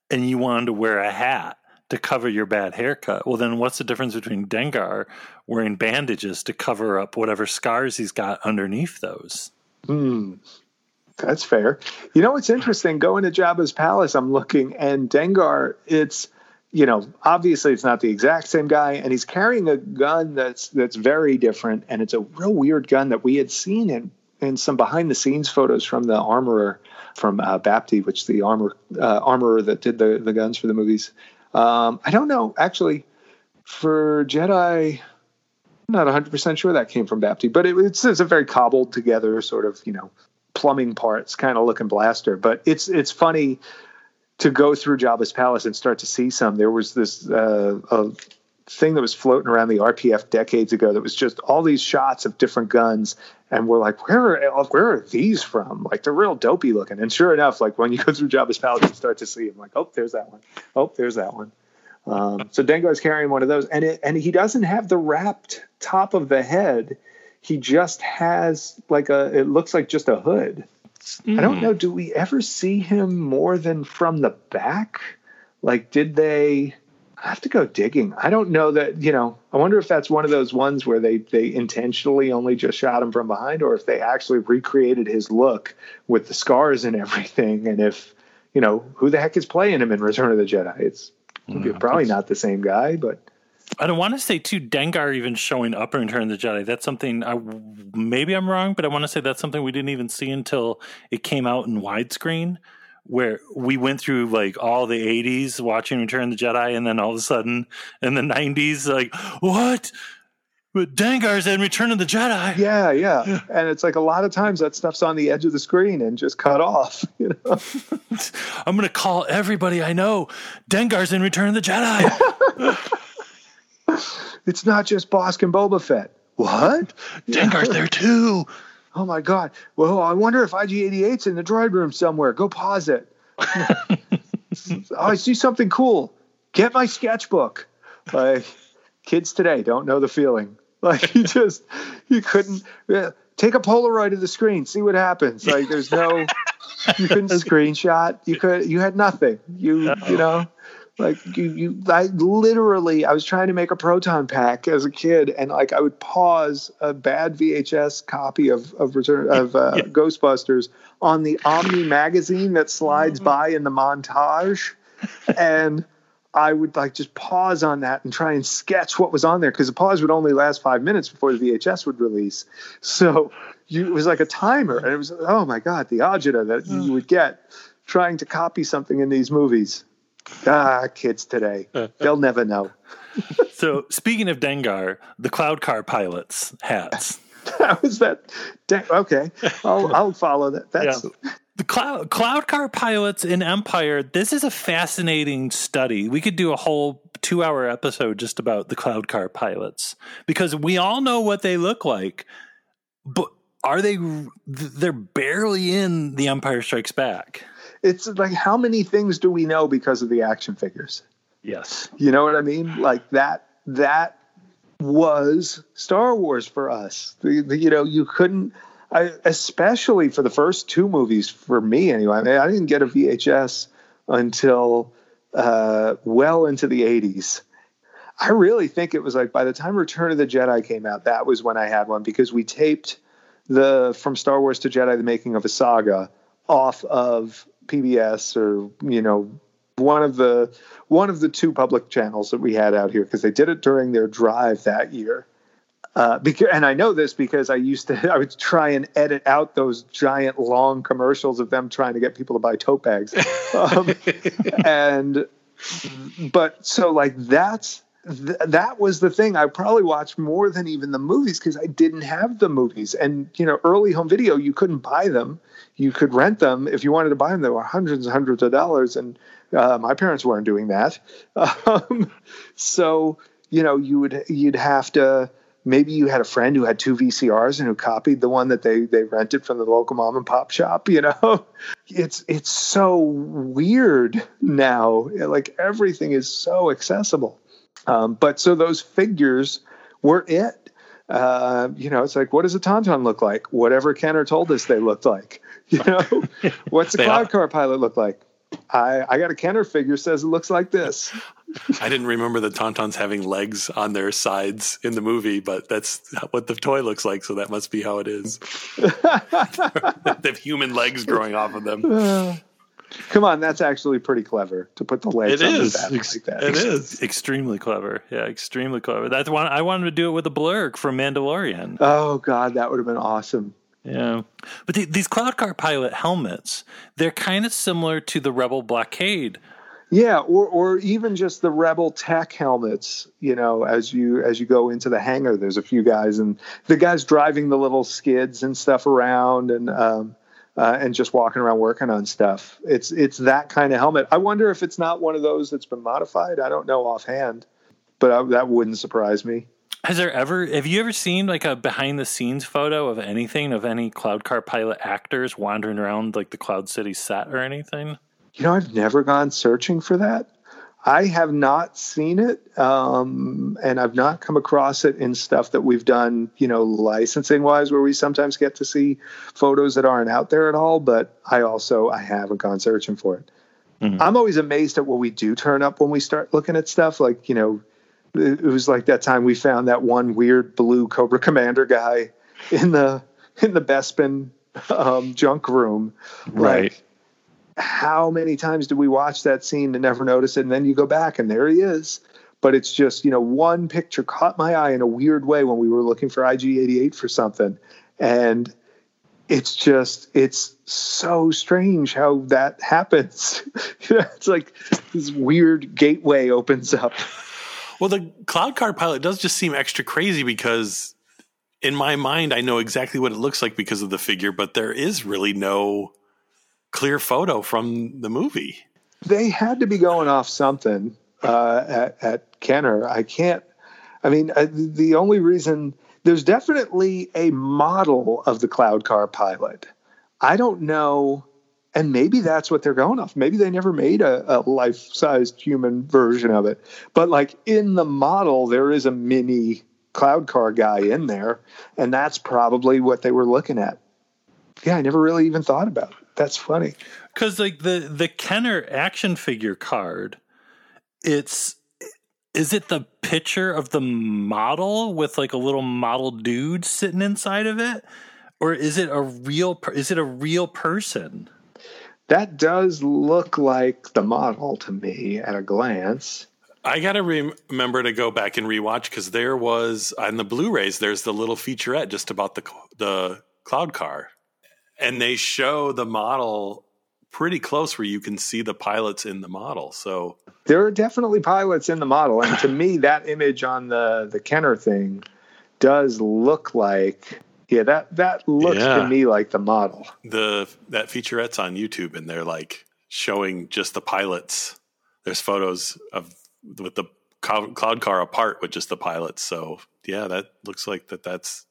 [SPEAKER 2] and you wanted to wear a hat to cover your bad haircut, well then what's the difference between Dengar wearing bandages to cover up whatever scars he's got underneath those?
[SPEAKER 5] Hmm. That's fair. You know what's interesting? Going to Jabba's palace, I'm looking, and Dengar, it's you know, obviously it's not the exact same guy, and he's carrying a gun that's that's very different, and it's a real weird gun that we had seen in in some behind the scenes photos from the armorer from uh, Bapty, which the armor uh, armorer that did the the guns for the movies. Um, I don't know actually for Jedi. I'm not 100 percent sure that came from Bapty, but it, it's, it's a very cobbled together sort of you know plumbing parts kind of looking blaster. But it's it's funny to go through Jabba's palace and start to see some. There was this uh, a thing that was floating around the RPF decades ago that was just all these shots of different guns, and we're like, where are where are these from? Like they're real dopey looking. And sure enough, like when you go through Jabba's palace, you start to see them. Like, oh, there's that one. Oh, there's that one. Um, so Dengar's carrying one of those, and it, and he doesn't have the wrapped top of the head. He just has like a. It looks like just a hood. Mm. I don't hmm. know. Do we ever see him more than from the back? Like, did they? I have to go digging. I don't know that. You know, I wonder if that's one of those ones where they they intentionally only just shot him from behind, or if they actually recreated his look with the scars and everything, and if you know, who the heck is playing him in Return of the Jedi? It's probably not the same guy, but
[SPEAKER 2] I don't want to say too Dengar even showing up in Return of the Jedi. That's something I maybe I'm wrong, but I want to say that's something we didn't even see until it came out in widescreen, where we went through like all the 80s watching Return of the Jedi, and then all of a sudden in the 90s, like what? But Dengar's in Return of the Jedi.
[SPEAKER 5] yeah, yeah. And it's like a lot of times that stuff's on the edge of the screen and just cut off. You know,
[SPEAKER 2] I'm gonna call everybody I know. Dengar's in Return of the Jedi.
[SPEAKER 5] it's not just Bossk and Boba Fett. What?
[SPEAKER 2] Dengar's there too.
[SPEAKER 5] Oh my god. Well, I wonder if IG88's in the droid room somewhere. Go pause it. oh, I see something cool. Get my sketchbook. Like kids today don't know the feeling. Like you just you couldn't yeah, take a Polaroid of the screen, see what happens. Like there's no you couldn't screenshot. You could you had nothing. You you know like you you I literally I was trying to make a proton pack as a kid and like I would pause a bad VHS copy of of Return of uh, Ghostbusters on the Omni magazine that slides by in the montage and I would like just pause on that and try and sketch what was on there because the pause would only last five minutes before the VHS would release. So you, it was like a timer, and it was oh my god, the agita that you would get trying to copy something in these movies. Ah, kids today, they'll never know.
[SPEAKER 2] So speaking of Dengar, the Cloud Car pilots hats.
[SPEAKER 5] How is that? Okay, I'll I'll follow that. That's
[SPEAKER 2] The cloud cloud car pilots in Empire. This is a fascinating study. We could do a whole two hour episode just about the cloud car pilots because we all know what they look like, but are they? They're barely in the Empire Strikes Back.
[SPEAKER 5] It's like how many things do we know because of the action figures?
[SPEAKER 2] Yes.
[SPEAKER 5] You know what I mean? Like that that was Star Wars for us. The, the, you know, you couldn't I, especially for the first two movies for me anyway. I, mean, I didn't get a VHS until uh, well into the 80s. I really think it was like by the time Return of the Jedi came out, that was when I had one because we taped the from Star Wars to Jedi: The Making of a Saga off of PBS or you know one of the one of the two public channels that we had out here because they did it during their drive that year. Uh, because, and I know this because I used to I would try and edit out those giant long commercials of them trying to get people to buy tote bags, um, and but so like that's th- that was the thing. I probably watched more than even the movies because I didn't have the movies. And you know early home video you couldn't buy them. You could rent them. If you wanted to buy them they were hundreds and hundreds of dollars. And uh, my parents weren't doing that. Um, so you know you would you'd have to maybe you had a friend who had two VCRs and who copied the one that they they rented from the local mom and pop shop you know? It's it's so weird now. Like everything is so accessible um, but so those figures were it uh, you know it's like what does a tauntaun look like whatever kenner told us they looked like you know what's a
[SPEAKER 4] They
[SPEAKER 5] cloud
[SPEAKER 4] are.
[SPEAKER 5] car pilot look like I, I got a Kenner figure says it looks like this.
[SPEAKER 4] I didn't remember the Tauntauns having legs on their sides in the movie, but that's what the toy looks like, so that must be how it is. they have human legs growing off of them.
[SPEAKER 5] Come on, that's actually pretty clever to put the legs
[SPEAKER 4] It
[SPEAKER 5] on
[SPEAKER 4] is.
[SPEAKER 5] the back like that.
[SPEAKER 4] It is.
[SPEAKER 2] Extremely clever. Yeah, extremely clever. That's one I wanted to do it with a blurrg from Mandalorian.
[SPEAKER 5] Oh God, that would have been awesome.
[SPEAKER 2] Yeah. But the, these Cloud Car pilot helmets, they're kind of similar to the Rebel Blockade.
[SPEAKER 5] Yeah, or or even just the Rebel Tech helmets. You know, as you as you go into the hangar, there's a few guys, and the guys driving the little skids and stuff around, and um, uh, and just walking around working on stuff. It's it's that kind of helmet. I wonder if it's not one of those that's been modified. I don't know offhand, but I, that wouldn't surprise me.
[SPEAKER 2] Has there ever have you ever seen like a behind the scenes photo of anything of any Cloud Car pilot actors wandering around like the Cloud City set or anything?
[SPEAKER 5] You know, I've never gone searching for that. I have not seen it, um, and I've not come across it in stuff that we've done, you know, licensing wise, where we sometimes get to see photos that aren't out there at all. But I also I haven't gone searching for it. I'm always amazed at what we do turn up when we start looking at stuff. Like you know, it it was like that time we found that one weird blue Cobra Commander guy in the in the Bespin um, junk room.
[SPEAKER 2] Right.
[SPEAKER 5] Like, how many times do we watch that scene and never notice it? And then you go back and there he is. But it's just, you know, one picture caught my eye in a weird way when we were looking for IG88 for something. And it's just, it's so strange how that happens. it's like this weird gateway opens up.
[SPEAKER 4] Well, the cloud car pilot does just seem extra crazy because in my mind, I know exactly what it looks like because of the figure, but there is really no clear photo from the movie.
[SPEAKER 5] They had to be going off something uh, at, at Kenner. I can't. I mean, uh, the only reason there's definitely a model of the cloud car pilot. I don't know, and maybe that's what they're going off. Maybe they never made a, a life-sized human version of it, but like in the model, there is a mini cloud car guy in there, and that's probably what they were looking at. Yeah, I never really even thought about it. That's funny.
[SPEAKER 2] Because like the the Kenner action figure card, it's is it the picture of the model with like a little model dude sitting inside of it, or is it a real? Is it a real person?
[SPEAKER 5] That does look like the model to me at a glance.
[SPEAKER 4] I got to re- remember to go back and rewatch because there was on the Blu-rays. There's the little featurette just about the the cloud car, and they show the model pretty close where you can see the pilots in the model. So
[SPEAKER 5] there are definitely pilots in the model, and to me, that image on the the Kenner thing does look like yeah that that looks yeah. to me like the model.
[SPEAKER 4] The that featurette's on YouTube, and they're like showing just the pilots. There's photos of with the cloud car apart with just the pilots. So yeah, that looks like that. That's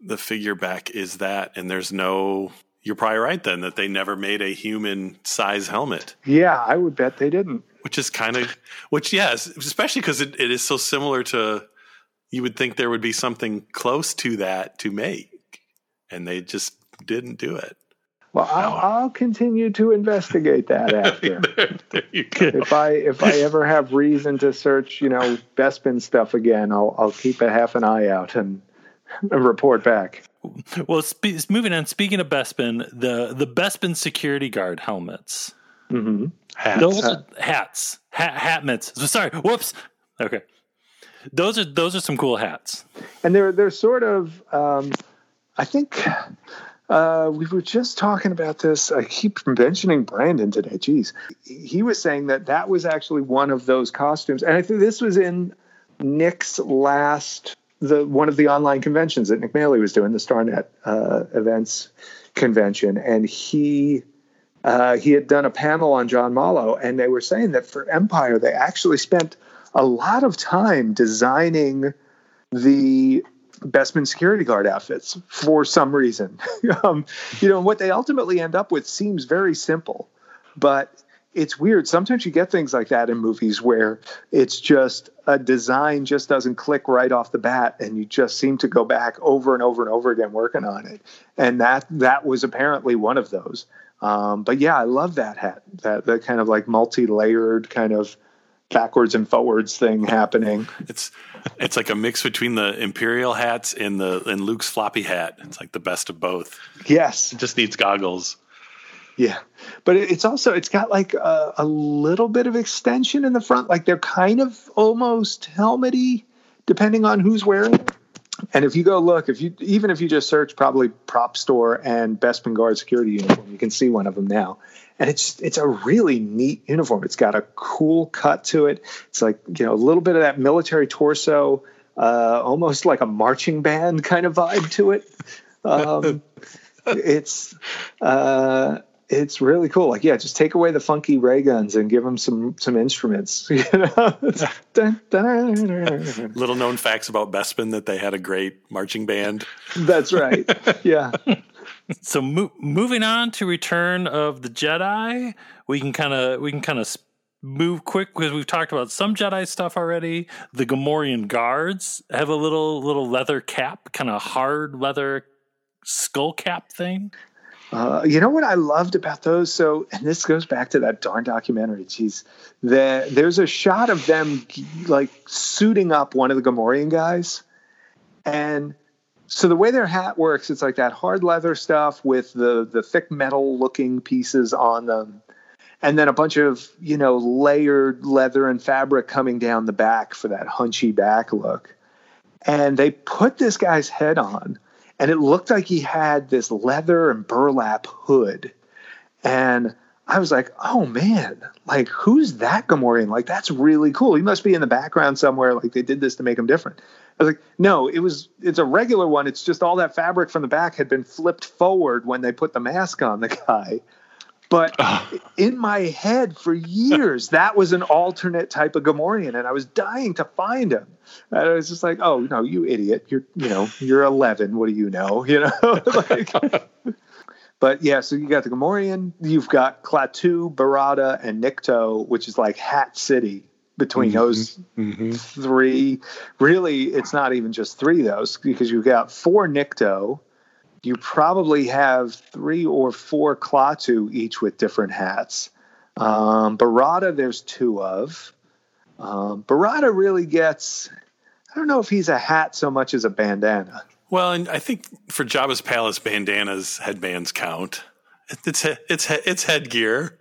[SPEAKER 4] the figure back is that, and there's no. You're probably right then that they never made a human size helmet.
[SPEAKER 5] Yeah, I would bet they didn't.
[SPEAKER 4] Which is kind of, which yes, especially because it, it is so similar to. You would think there would be something close to that to make, and they just didn't do it.
[SPEAKER 5] Well, I'll, I'll, continue to investigate that after. there, if I if I ever have reason to search, you know, Bespin stuff again, I'll I'll keep a half an eye out and, and report back.
[SPEAKER 2] Well, spe- moving on. Speaking of Bespin, the the Bespin security guard helmets,
[SPEAKER 5] mm-hmm.
[SPEAKER 2] hats, those are, hats, hat, hat mitts. Sorry, whoops. Okay, those are those are some cool hats,
[SPEAKER 5] and they're they're sort of. Um, I think uh, we were just talking about this. I keep mentioning Brandon today. Jeez, he was saying that that was actually one of those costumes, and I think this was in Nick's last the one of the online conventions that Nick was doing, the StarNet uh, events convention, and he uh, he had done a panel on John Mollo, and they were saying that for Empire they actually spent a lot of time designing the Bespin security guard outfits for some reason. um, you know, what they ultimately end up with seems very simple, but it's weird. Sometimes you get things like that in movies where it's just a design just doesn't click right off the bat, and you just seem to go back over and over and over again working on it. And that that was apparently one of those. Um, but yeah, I love that hat. That that kind of like multi-layered kind of backwards and forwards thing happening.
[SPEAKER 4] It's it's like a mix between the imperial hats and the and Luke's floppy hat. It's like the best of both.
[SPEAKER 5] Yes,
[SPEAKER 4] it just needs goggles.
[SPEAKER 5] Yeah, but it's also it's got like a, a, little bit of extension in the front. Like they're kind of almost helmety, depending on who's wearing it. And if you go look, if you even if you just search probably prop store and Bespin Guard security uniform, you can see one of them now and it's it's a really neat uniform. It's got a cool cut to it. It's like you know a little bit of that military torso, uh, almost like a marching band kind of vibe to it. Um, it's uh, it's really cool. Like yeah, just take away the funky ray guns and give them some some instruments.
[SPEAKER 4] You know, Little known facts about Bespin that they had a great marching band.
[SPEAKER 5] That's right. Yeah
[SPEAKER 2] so mo- moving on to Return of the Jedi, we can kind of we can kind of move quick because we've talked about some Jedi stuff already. The Gamorrean guards have a little little leather cap, kind of hard leather skull cap thing.
[SPEAKER 5] Uh, you know what I loved about those? So, and this goes back to that darn documentary. Geez, the, there's a shot of them like suiting up one of the Gamorrean guys, and so the way their hat works, it's like that hard leather stuff with the the thick metal looking pieces on them, and then a bunch of you know layered leather and fabric coming down the back for that hunchy back look. And they put this guy's head on, and it looked like he had this leather and burlap hood. And I was like, oh man, like who's that Gamorrean? Like that's really cool. He must be in the background somewhere. Like they did this to make him different. I was like, no, it was it's a regular one. It's just all that fabric from the back had been flipped forward when they put the mask on the guy. But in my head for years, that was an alternate type of Gamorrean, and I was dying to find him. And I was just like, "Oh no, you idiot! You're you know you're 11. What do you know? You know." like, but yeah, so you got the Gamorrean, you've got Klaatu, Barada, and Nikto, which is like Hat City. Between
[SPEAKER 4] Mm-hmm.
[SPEAKER 5] those three, really, it's not even just three those because you've got four Nikto, you probably have three or four Klaatu, each with different hats. Um, Barada, there's two of. Um, Barada really gets, I don't know if he's a hat so much as a bandana.
[SPEAKER 4] Well, and I think for Jabba's palace, bandanas, headbands count. It's it's it's headgear.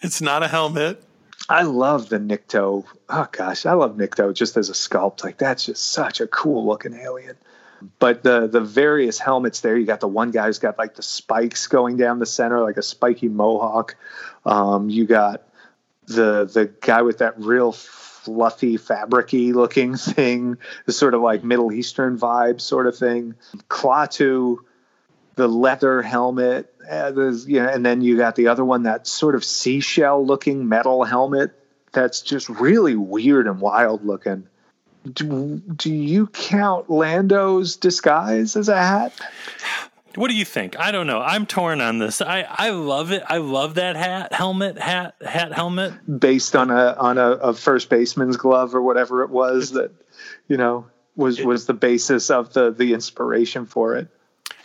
[SPEAKER 4] It's not a helmet.
[SPEAKER 5] I love the Nikto. Oh gosh, I love Nikto just as a sculpt. Like that's just such a cool looking alien. But the the various helmets there, you got the one guy who's got like the spikes going down the center, like a spiky mohawk. Um, you got the the guy with that real fluffy, fabricy looking thing, the sort of like Middle Eastern vibe sort of thing. Klaatu, the leather helmet, uh, you know, and then you got the other one, that sort of seashell looking metal helmet that's just really weird and wild looking. Do, do you count Lando's disguise as a hat?
[SPEAKER 2] What do you think? I don't know. I'm torn on this. I, I love it. I love that hat, helmet, hat, hat, helmet.
[SPEAKER 5] based on a on a, a first baseman's glove or whatever it was that you know was was the basis of the the inspiration for it.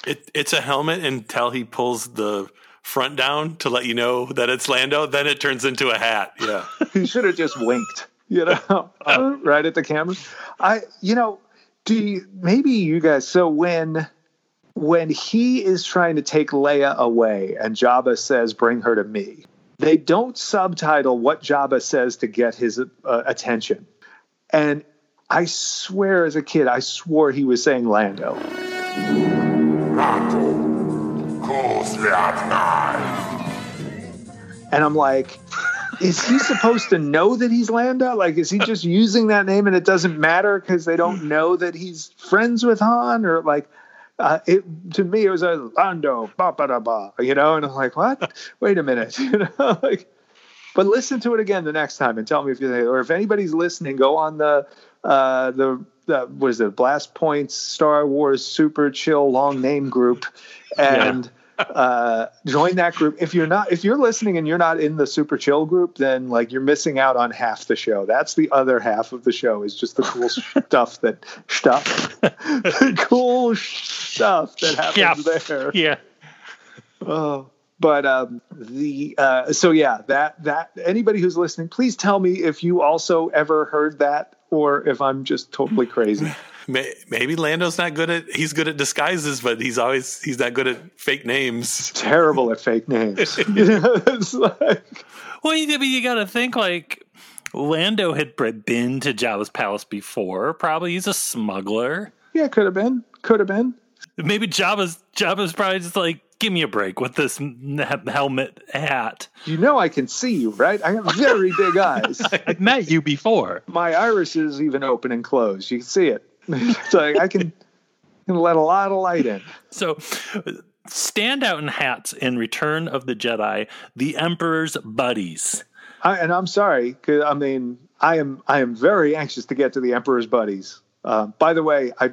[SPEAKER 4] It, it's a helmet until he pulls the front down to let you know that it's Lando. Then it turns into a hat. Yeah.
[SPEAKER 5] He should have just winked, you know, right at the camera. I you know, do you, maybe you guys so when when he is trying to take Leia away and Jabba says bring her to me. They don't subtitle what Jabba says to get his uh, attention. And I swear as a kid I swore he was saying Lando. And I'm like, is he supposed to know that he's Lando? Like, is he just using that name and it doesn't matter because they don't know that he's friends with Han? Or like, uh, it to me it was a Lando, ba ba da ba, you know. And I'm like, what? Wait a minute, you know, like. But listen to it again the next time and tell me if you think, or if anybody's listening, go on the uh, the the what is it, Blast Points Star Wars Super Chill Long Name Group, and uh, join that group. If you're not, if you're listening and you're not in the Super Chill group, then like you're missing out on half the show. That's the other half of the show is just the cool stuff that stuff, the cool stuff that happens there.
[SPEAKER 2] Yeah.
[SPEAKER 5] Oh, but um, the uh, so yeah, that that anybody who's listening, please tell me if you also ever heard that or if I'm just totally crazy.
[SPEAKER 4] May- Maybe Lando's not good at he's good at disguises, but he's always he's not good at fake names.
[SPEAKER 5] Terrible at fake names. you know, it's like
[SPEAKER 2] Well, you, but you got to think like Lando had been to Jabba's palace before. Probably he's a smuggler.
[SPEAKER 5] yeah, could have been, could have been.
[SPEAKER 2] Maybe Jabba's Jabba's probably just like, give me a break with this helmet hat.
[SPEAKER 5] You know I can see you, right? I have very big eyes.
[SPEAKER 2] I've met you before.
[SPEAKER 5] My iris is even open and closed. You can see it. Like I can, can let a lot of light in.
[SPEAKER 2] So, stand out in hats in Return of the Jedi, the Emperor's buddies.
[SPEAKER 5] I, and I'm sorry, 'cause, I mean, I am I am very anxious to get to the Emperor's buddies. Uh, by the way, I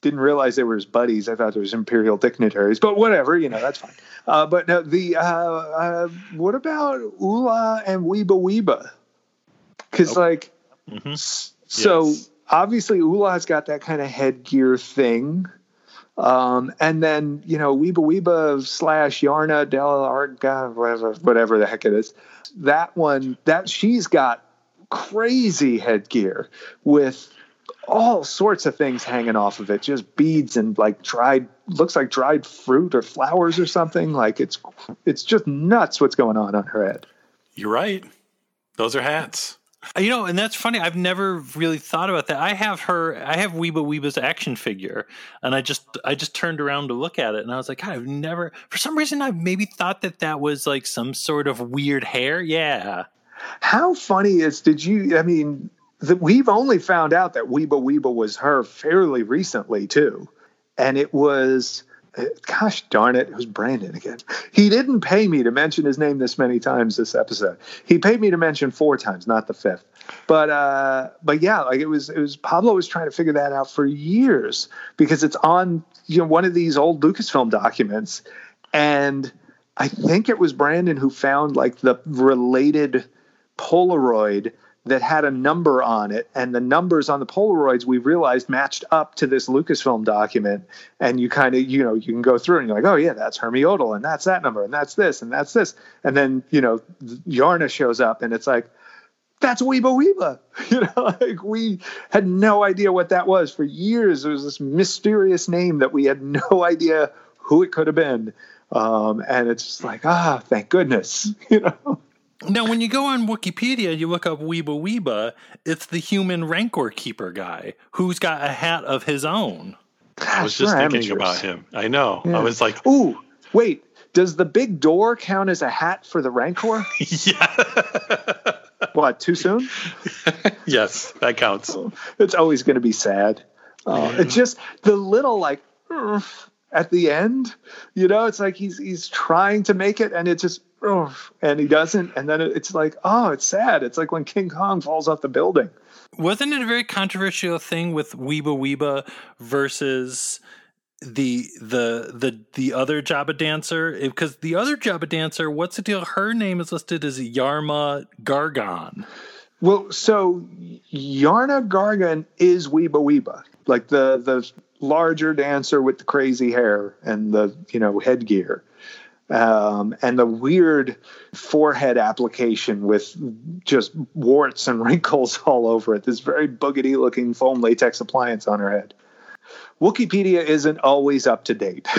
[SPEAKER 5] didn't realize they were his buddies. I thought there was imperial dignitaries, but whatever, you know, that's fine. Uh, but no, the uh, uh, what about Oola and Weeba Weeba? Because like, s- so
[SPEAKER 2] Yes.
[SPEAKER 5] Obviously Oola's got that kind of headgear thing. Um, and then you know Weeba Weeba slash Yarna Del Arga, whatever, whatever the heck it is. That one, that she's got crazy headgear with all sorts of things hanging off of it, just beads and like dried, looks like dried fruit or flowers or something. Like it's it's just nuts what's going on on her head.
[SPEAKER 4] You're right. Those are hats.
[SPEAKER 2] Uh, you know, and that's funny. I've never really thought about that. I have her. I have Weeba Weeba's action figure, and I just I just turned around to look at it, and I was like, God, I've never. For some reason, I maybe thought that that was like some sort of weird hair. Yeah.
[SPEAKER 5] How funny is? Did you? I mean, the, we've only found out that Weeba Weeba was her fairly recently too, and it was. Gosh darn it, it was Brandon again. He didn't pay me to mention his name this many times this episode. He paid me to mention four times, not the fifth. But uh but yeah, like it was it was Pablo was trying to figure that out for years because it's on you know one of these old Lucasfilm documents and I think it was Brandon who found like the related Polaroid that had a number on it, and the numbers on the Polaroids we realized matched up to this Lucasfilm document. And you kind of, you know, you can go through and you're like, oh yeah, that's Hermi Odle, and that's that number, and that's this, and that's this, and then you know, Yarna shows up, and it's like. That's Weeba Weeba. You know, like we had no idea what that was for years. It was this mysterious name that we had no idea who it could have been. Um, and it's just like, ah, thank goodness. You know,
[SPEAKER 2] Now, when you go on Wikipedia, you look up Weeba Weeba. It's the human Rancor Keeper guy who's got a hat of his own.
[SPEAKER 4] I was just thinking about him. I know.
[SPEAKER 5] Yeah.
[SPEAKER 4] I was like,
[SPEAKER 5] Ooh, wait. Does the big door count as a hat for the Rancor?
[SPEAKER 4] yeah.
[SPEAKER 5] what, too soon?
[SPEAKER 4] yes, that counts.
[SPEAKER 5] It's always going to be sad. Uh, it's just the little like at the end, you know, it's like he's he's trying to make it and it just "Ugh," and he doesn't and then it's like, oh, it's sad. It's like when King Kong falls off the building.
[SPEAKER 2] Wasn't it a very controversial thing with Weeba Weeba versus the the the the other Jabba dancer? Because the other Jabba dancer, what's the deal? Her name is listed as Yarma Gargan.
[SPEAKER 5] Well, so Yarna Gargan is Weeba Weeba, like the the larger dancer with the crazy hair and the you know headgear, um, and the weird forehead application with just warts and wrinkles all over it. This very boogity looking foam latex appliance on her head. Wikipedia isn't always up to date.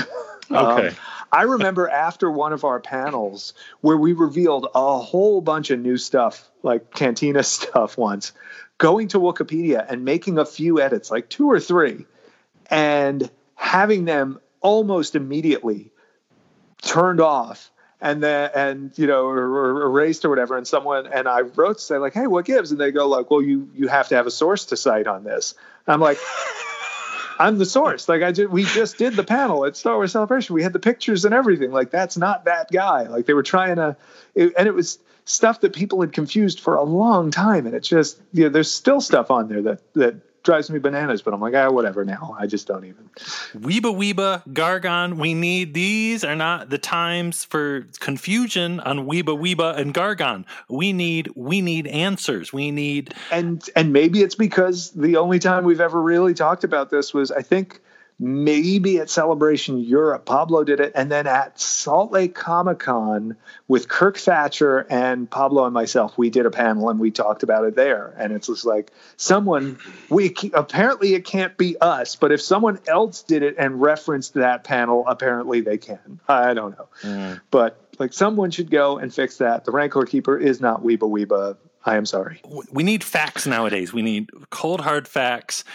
[SPEAKER 4] Okay.
[SPEAKER 5] Um, I remember after one of our panels where we revealed a whole bunch of new stuff, like Cantina stuff once, going to Wikipedia and making a few edits, like two or three, and having them almost immediately turned off and then and you know or, or erased or whatever. And someone and i wrote to say like hey what gives? And they go like well you you have to have a source to cite on this. I'm like i'm the source. Like i just we just did the panel at star wars celebration. We had the pictures and everything. Like that's not that guy. Like they were trying to it, and it was stuff that people had confused for a long time. And it's just you know there's still stuff on there that that drives me bananas but i'm like ah whatever now i just don't even
[SPEAKER 2] Weeba Weeba Gargan. We need these are not the times for confusion on Weeba Weeba and Gargan. We need we need answers. We need
[SPEAKER 5] and and maybe it's because the only time we've ever really talked about this was I think maybe at Celebration Europe. Pablo did it, and then at Salt Lake Comic Con with Kirk Thatcher and Pablo and myself, we did a panel and we talked about it there. And it's just like someone we apparently it can't be us, but if someone else did it and referenced that panel, apparently they can. I don't know, mm. but like someone should go and fix that. The Rancor Keeper is not Weeba Weeba. I am sorry.
[SPEAKER 2] we need facts nowadays. We need cold hard facts.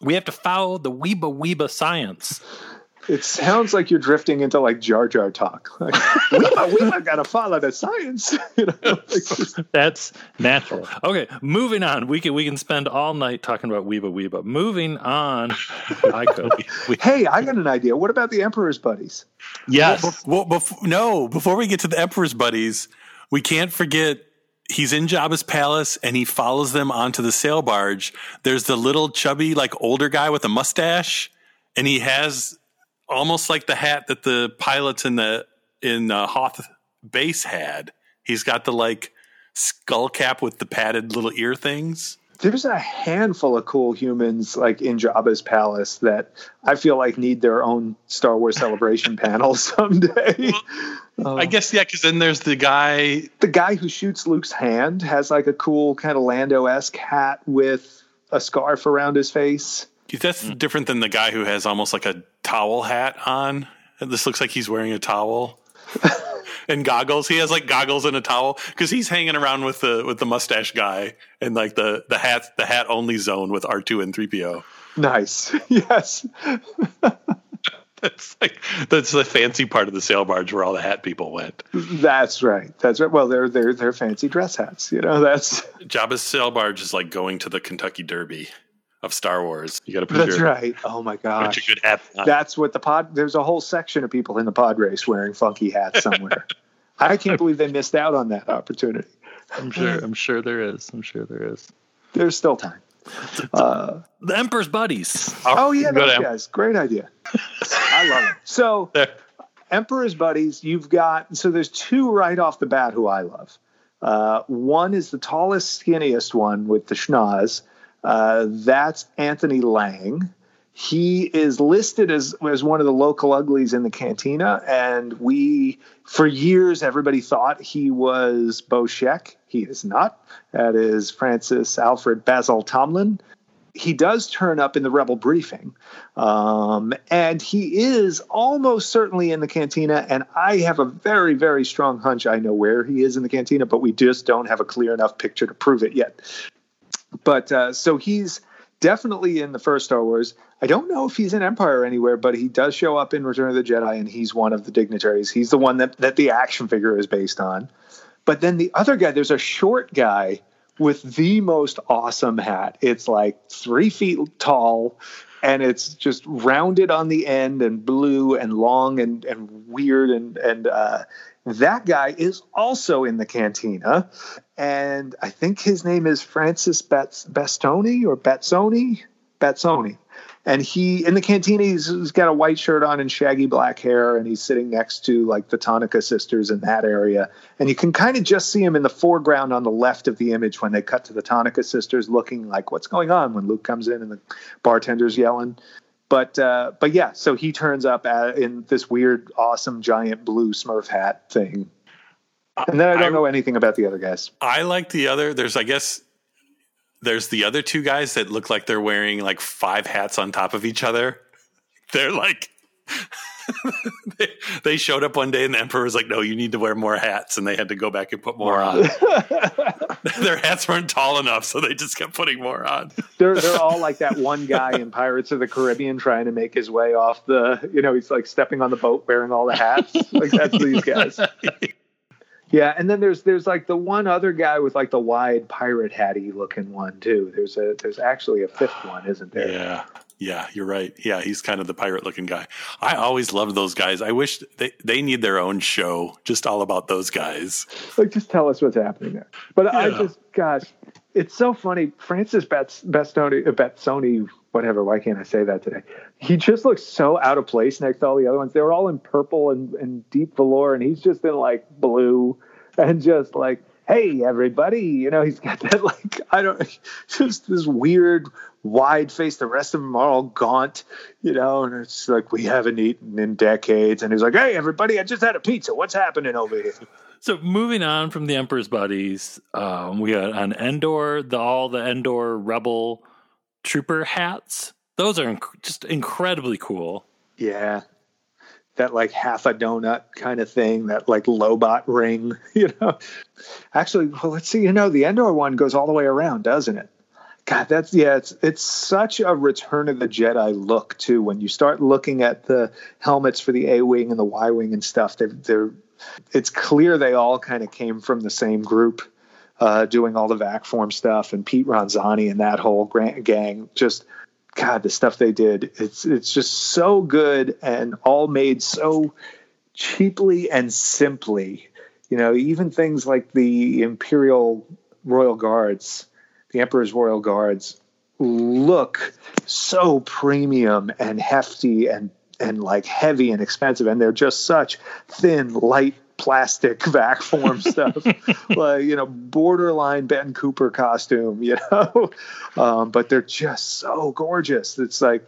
[SPEAKER 2] We have to follow the Weeba Weeba science.
[SPEAKER 5] It sounds like you're drifting into like Jar Jar talk. Like, we, we gotta follow the science. You know, like just-
[SPEAKER 2] That's natural. Okay, moving on. We can we can spend all night talking about Weeba Weeba. Moving on. I could.
[SPEAKER 5] hey, I got an idea. What about the Emperor's buddies?
[SPEAKER 4] Yes. Well, before, no, before we get to the Emperor's buddies, we can't forget he's in Jabba's palace and he follows them onto the sail barge. There's the little chubby, like older guy with a mustache, and he has almost like the hat that the pilots in the in uh, Hoth base had. He's got the like skull cap with the padded little ear things.
[SPEAKER 5] There's a handful of cool humans like in Jabba's palace that I feel like need their own Star Wars celebration panel someday.
[SPEAKER 4] I um, guess yeah, because then there's the guy.
[SPEAKER 5] the guy who shoots Luke's hand has like a cool kind of Lando esque hat with a scarf around his face.
[SPEAKER 4] That's hmm. different than the guy who has almost like a towel hat on. This looks like he's wearing a towel. and goggles. He has like goggles and a towel because he's hanging around with the with the mustache guy and like the the hat the hat only zone with R two and three PO.
[SPEAKER 5] Nice. Yes.
[SPEAKER 4] That's like that's the fancy part of the sail barge where all the hat people went.
[SPEAKER 5] That's right. That's right. Well, they're they're they're fancy dress hats. You know, that's
[SPEAKER 4] Jabba's sail barge is like going to the Kentucky Derby of Star Wars. You got to put
[SPEAKER 5] that's
[SPEAKER 4] your
[SPEAKER 5] right. Oh my
[SPEAKER 4] bunch
[SPEAKER 5] gosh.
[SPEAKER 4] of good hats. on.
[SPEAKER 5] That's what the pod. There's a whole section of people in the pod race wearing funky hats somewhere. I can't believe they missed out on that opportunity.
[SPEAKER 2] I'm sure. I'm sure there is. I'm sure there is.
[SPEAKER 5] There's still time. Uh,
[SPEAKER 2] The Emperor's buddies.
[SPEAKER 5] oh yeah,
[SPEAKER 4] Go
[SPEAKER 5] those guys. Great idea. I love it. So
[SPEAKER 4] There.
[SPEAKER 5] Emperor's buddies, you've got so there's two right off the bat who I love. Uh, one is the tallest, skinniest one with the schnoz. Uh, that's Anthony Lang. He is listed as as one of the local uglies in the cantina, and we for years everybody thought he was BoShek. He is not. That is Francis Alfred Basil Tomlin he does turn up in the rebel briefing um, and he is almost certainly in the cantina and i have a very very strong hunch i know where he is in the cantina but we just don't have a clear enough picture to prove it yet but uh, so he's definitely in the first star wars i don't know if he's in empire anywhere but he does show up in return of the jedi and he's one of the dignitaries he's the one that, that the action figure is based on but then the other guy there's a short guy with the most awesome hat. It's like three feet tall and it's just rounded on the end and blue and long and, and weird. And, and uh, that guy is also in the cantina. And I think his name is Francis Bastoni or Batsoni. Batsoni. And he in the cantina, he's, he's got a white shirt on and shaggy black hair, and he's sitting next to like the Tonnika sisters in that area. And you can kind of just see him in the foreground on the left of the image when they cut to the Tonnika sisters looking like what's going on when Luke comes in and the bartender's yelling. But uh, but yeah, so he turns up at, in this weird, awesome, giant blue Smurf hat thing. And then I don't
[SPEAKER 4] I-
[SPEAKER 5] know anything about the other guys.
[SPEAKER 4] I like the other. There's, I guess, there's the other two guys that look like they're wearing like five hats on top of each other. They're like, they, they showed up one day and the emperor was like, "No, you need to wear more hats," and they had to go back and put more on. Their hats weren't tall enough, so they just kept putting more on.
[SPEAKER 5] they're they're all like that one guy in Pirates of the Caribbean trying to make his way off the you know he's like stepping on the boat wearing all the hats like that's these guys. Yeah, and then there's there's like the one other guy with like the wide pirate hatty looking one too. There's a there's actually a fifth one, isn't there?
[SPEAKER 4] Yeah. Yeah, you're right. Yeah, he's kind of the pirate looking guy. I always loved those guys. I wish they, they need their own show just all about those guys.
[SPEAKER 5] Like just tell us what's happening there. But I just gosh, it's so funny. Francis Bastoni uh, Batsoni, whatever. Why can't I say that today? He just looks so out of place next to all the other ones. They were all in purple and, and deep velour, and he's just in like blue and just like, hey everybody, you know, he's got that like I don't just this weird wide face. The rest of them are all gaunt, you know, and it's like we haven't eaten in decades. And he's like, hey everybody, I just had a pizza. What's happening over here?
[SPEAKER 2] So moving on from the Emperor's buddies, um, we got on Endor the all the Endor Rebel trooper hats. Those are inc- just incredibly cool.
[SPEAKER 5] Yeah. That like half a donut kind of thing, that like Lobot ring, you know. Actually, well, let's see, you know, the Endor one goes all the way around, doesn't it? God, that's yeah, it's it's such a Return of the Jedi look too. When you start looking at the helmets for the A wing and the Y wing and stuff, they're they're it's clear they all kind of came from the same group, uh, doing all the vac form stuff, and Pete Ronzani and that whole gang. Just God, the stuff they did, it's it's just so good and all made so cheaply and simply. You know, even things like the Imperial Royal Guards, the Emperor's Royal Guards, look so premium and hefty and and like heavy and expensive, and they're just such thin, light plastic vac form stuff, like you know, borderline Ben Cooper costume, you know, um, but they're just so gorgeous. It's like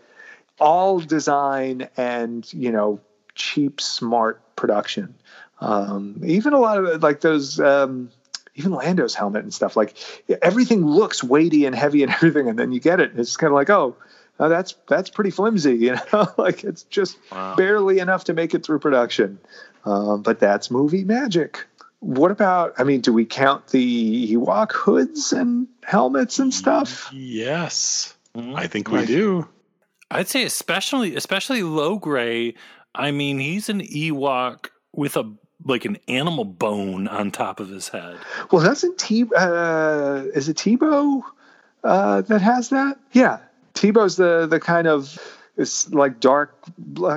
[SPEAKER 5] all design and you know cheap, smart production. Um, even a lot of like those. Um, even Lando's helmet and stuff like everything looks weighty and heavy and everything, and then you get it, and it's kind of like, oh, that's that's pretty flimsy, you know. like it's just
[SPEAKER 4] Wow.
[SPEAKER 5] barely enough to make it through production. Um, but that's movie magic. What about? I mean, do we count the Ewok hoods and helmets and stuff?
[SPEAKER 4] Yes,
[SPEAKER 2] Mhm.
[SPEAKER 4] I think we
[SPEAKER 5] Right.
[SPEAKER 4] do.
[SPEAKER 2] I'd say especially especially Logray. I mean, he's an Ewok with a like an animal bone on top of his head.
[SPEAKER 5] Well, doesn't T uh, is it Teebo uh, that has that? Yeah, Teebo's the the kind of it's like dark,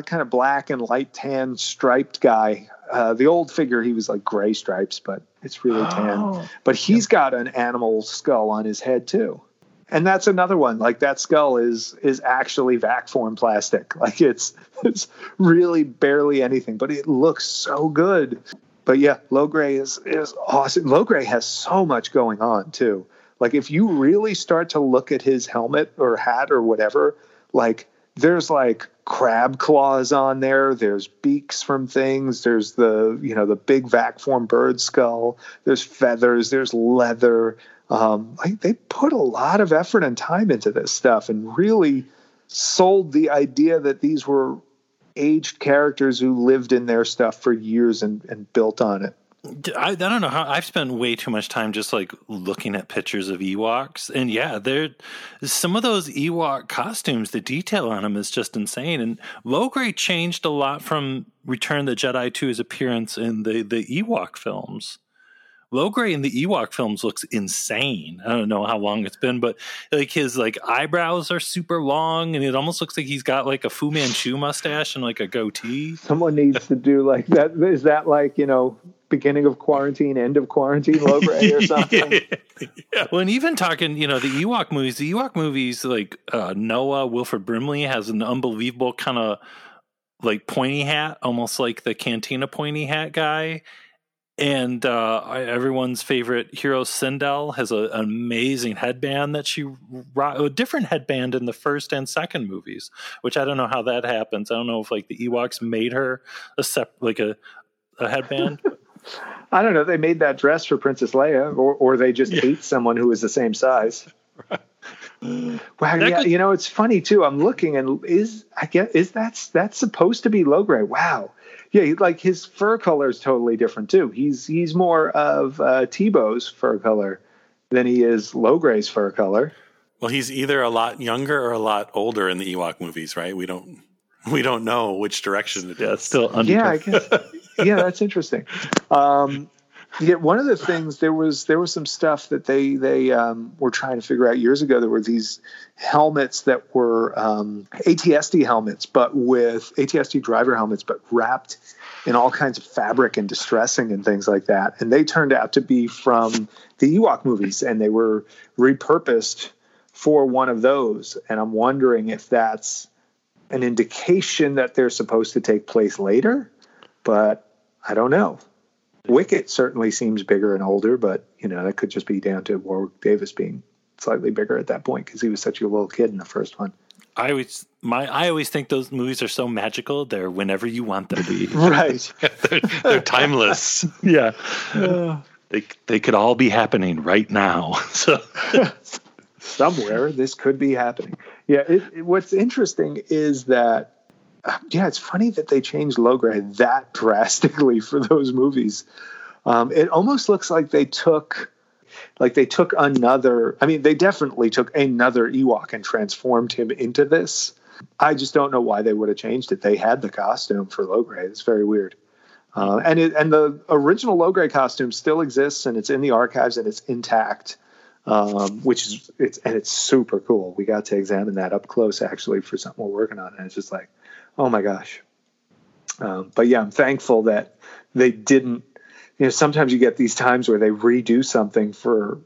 [SPEAKER 5] kind of black and light tan striped guy. Uh, the old figure, he was like gray stripes, but it's really tan. But he's got an animal skull on his head too. And that's another one. Like that skull is is actually vac form plastic. Like it's it's really barely anything, but it looks so good. But yeah, Logray is is awesome. Logray has so much going on too. Like if you really start to look at his helmet or hat or whatever, like there's like crab claws on there. There's beaks from things. There's the you know the big vac form bird skull. There's feathers. There's leather. Um, like they put a lot of effort and time into this stuff and really sold the idea that these were aged characters who lived in their stuff for years and, and built on it.
[SPEAKER 2] I, I don't know how I've spent way too much time just like looking at pictures of Ewoks, and yeah, there some of those Ewok costumes. The detail on them is just insane. And Logray changed a lot from Return of the Jedi to his appearance in the the Ewok films. Logray in the Ewok films looks insane. I don't know how long it's been, but like his like eyebrows are super long, and it almost looks like he's got like a Fu Manchu mustache and like a goatee.
[SPEAKER 5] Someone needs to do like that. Is that like, you know, beginning of quarantine, end of quarantine, Logray or something?
[SPEAKER 2] Well, and even talking, you know, the Ewok movies, the Ewok movies, like uh, Noah, Wilford Brimley has an unbelievable kind of like pointy hat, almost like the Cantina pointy hat guy. And uh, everyone's favorite hero, Cindel, has a, an amazing headband that she ro- a different headband in the first and second movies, which I don't know how that happens. I don't know if like the Ewoks made her a sep- like a a headband.
[SPEAKER 5] I don't know. They made that dress for Princess Leia, or, or they just hate someone who is the same size. Wow,
[SPEAKER 2] That
[SPEAKER 5] yeah,
[SPEAKER 2] could-
[SPEAKER 5] you know it's funny too. I'm looking and is I get is that's that's supposed to be low Logray? Wow, yeah, like his fur color is totally different too. He's he's more of uh, Teebo's fur color than he is low Logray's fur color.
[SPEAKER 4] Well, he's either a lot younger or a lot older in the Ewok movies, right? We don't we don't know which direction it is.
[SPEAKER 2] yeah, still under.
[SPEAKER 5] Yeah, I guess. yeah, that's interesting. Um, yeah, one of the things there was there was some stuff that they they um, were trying to figure out years ago. There were these helmets that were um, AT-ST helmets, but with AT-ST driver helmets, but wrapped in all kinds of fabric and distressing and things like that. And they turned out to be from the Ewok movies, and they were repurposed for one of those. And I'm wondering if that's an indication that they're supposed to take place later, but I don't know. Wicket certainly seems bigger and older, but you know that could just be down to Warwick Davis being slightly bigger at that point because he was such a little kid in the first one.
[SPEAKER 2] I always my I always think those movies are so magical. They're whenever you want them to be.
[SPEAKER 5] Right.
[SPEAKER 4] they're, they're timeless.
[SPEAKER 2] yeah, they they could all be happening right now. So
[SPEAKER 5] Somewhere this could be happening. Yeah. It, it- what's interesting is that uh, yeah, it's funny that they changed Logray that drastically for those movies. Um, it almost looks like they took like they took another i mean they definitely took another ewok and transformed him into this. I just don't know why they would have changed it. They had the costume for logray it's very weird. Uh, and it, and the original logray costume still exists and it's in the archives and it's intact um, which is it's and it's super cool. We got to examine that up close actually for something we're working on. And it's just like oh my gosh um, but yeah i'm thankful that they didn't you know, sometimes you get these times where they redo something for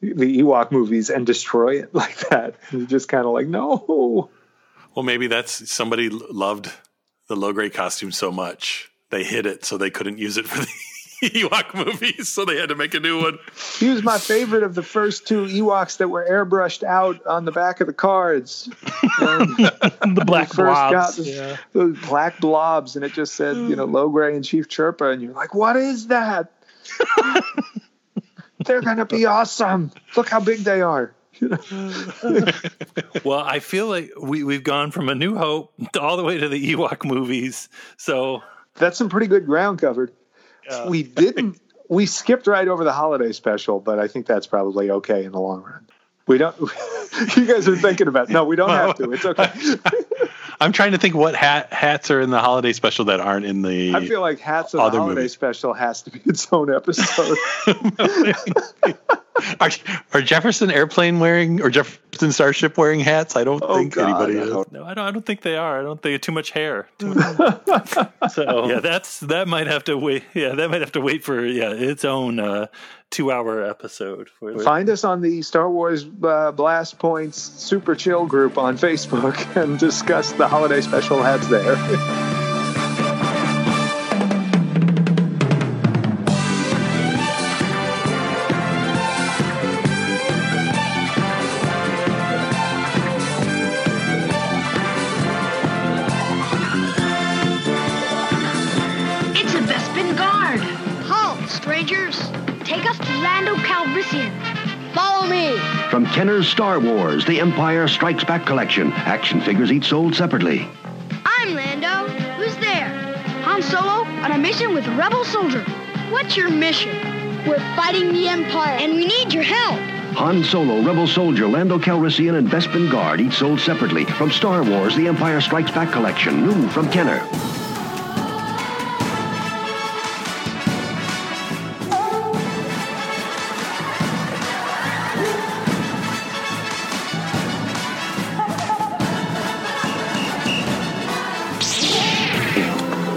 [SPEAKER 5] the Ewok movies and destroy it like that. You're just kind of like, no.
[SPEAKER 4] Well, maybe that's somebody loved the Logray costume so much they hid it so they couldn't use it for the Ewok movies, so they had to make a new one.
[SPEAKER 5] He was my favorite of the first two Ewoks that were airbrushed out on the back of the cards.
[SPEAKER 2] The black
[SPEAKER 5] first got
[SPEAKER 2] blobs.
[SPEAKER 5] the-
[SPEAKER 2] Yeah.
[SPEAKER 5] those black blobs, and it just said, you know, Logray and Chief Chirpa, and you're like, what is that? They're gonna be awesome. Look how big they are.
[SPEAKER 2] well, I feel like we, we've gone from A New Hope to all the way to the Ewok movies. So
[SPEAKER 5] That's some pretty good ground covered. We didn't. We skipped right over the holiday special, but I think that's probably okay in the long run. We don't. you guys are thinking about. No, we don't have to. It's okay.
[SPEAKER 6] I'm trying to think what hat hats are in the holiday special that aren't in the.
[SPEAKER 5] I feel like hats of the holiday special has to be its own episode.
[SPEAKER 6] are, are Jefferson airplane wearing or Jefferson Starship wearing hats? I don't
[SPEAKER 5] Oh,
[SPEAKER 6] think
[SPEAKER 5] God,
[SPEAKER 6] anybody
[SPEAKER 5] I
[SPEAKER 6] is.
[SPEAKER 2] no, I don't. I don't think they are. I don't think too much hair. Too much-
[SPEAKER 6] So
[SPEAKER 2] yeah, that's that might have to wait. Yeah, that might have to wait for yeah its own uh, two-hour episode. For,
[SPEAKER 5] Find us on the Star Wars uh, Blast Points Super Chill group on Facebook and discuss the holiday special hats there.
[SPEAKER 7] Kenner's Star Wars, The Empire Strikes Back collection. Action figures each sold separately.
[SPEAKER 8] I'm Lando. Who's there? Han Solo on a mission with rebel soldier. What's your mission? We're fighting the Empire, and we need your help.
[SPEAKER 7] Han Solo, Rebel Soldier, Lando Calrissian, and Bespin Guard each sold separately. From Star Wars, The Empire Strikes Back collection. New from Kenner.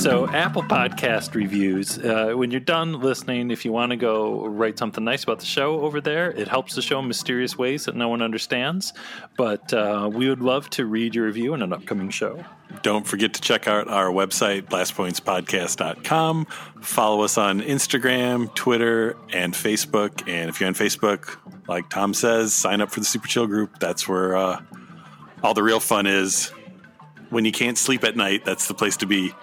[SPEAKER 2] So Apple Podcast reviews. Uh, when you're done listening, if you want to go write something nice about the show over there, it helps the show in mysterious ways that no one understands. But uh, we would love to read your review in an upcoming show.
[SPEAKER 4] Don't forget to check out our website, blastpointspodcast.com. Follow us on Instagram, Twitter, and Facebook. And if you're on Facebook, like Tom says, sign up for the Super Chill group. That's where uh, all the real fun is. When you can't sleep at night, that's the place to be.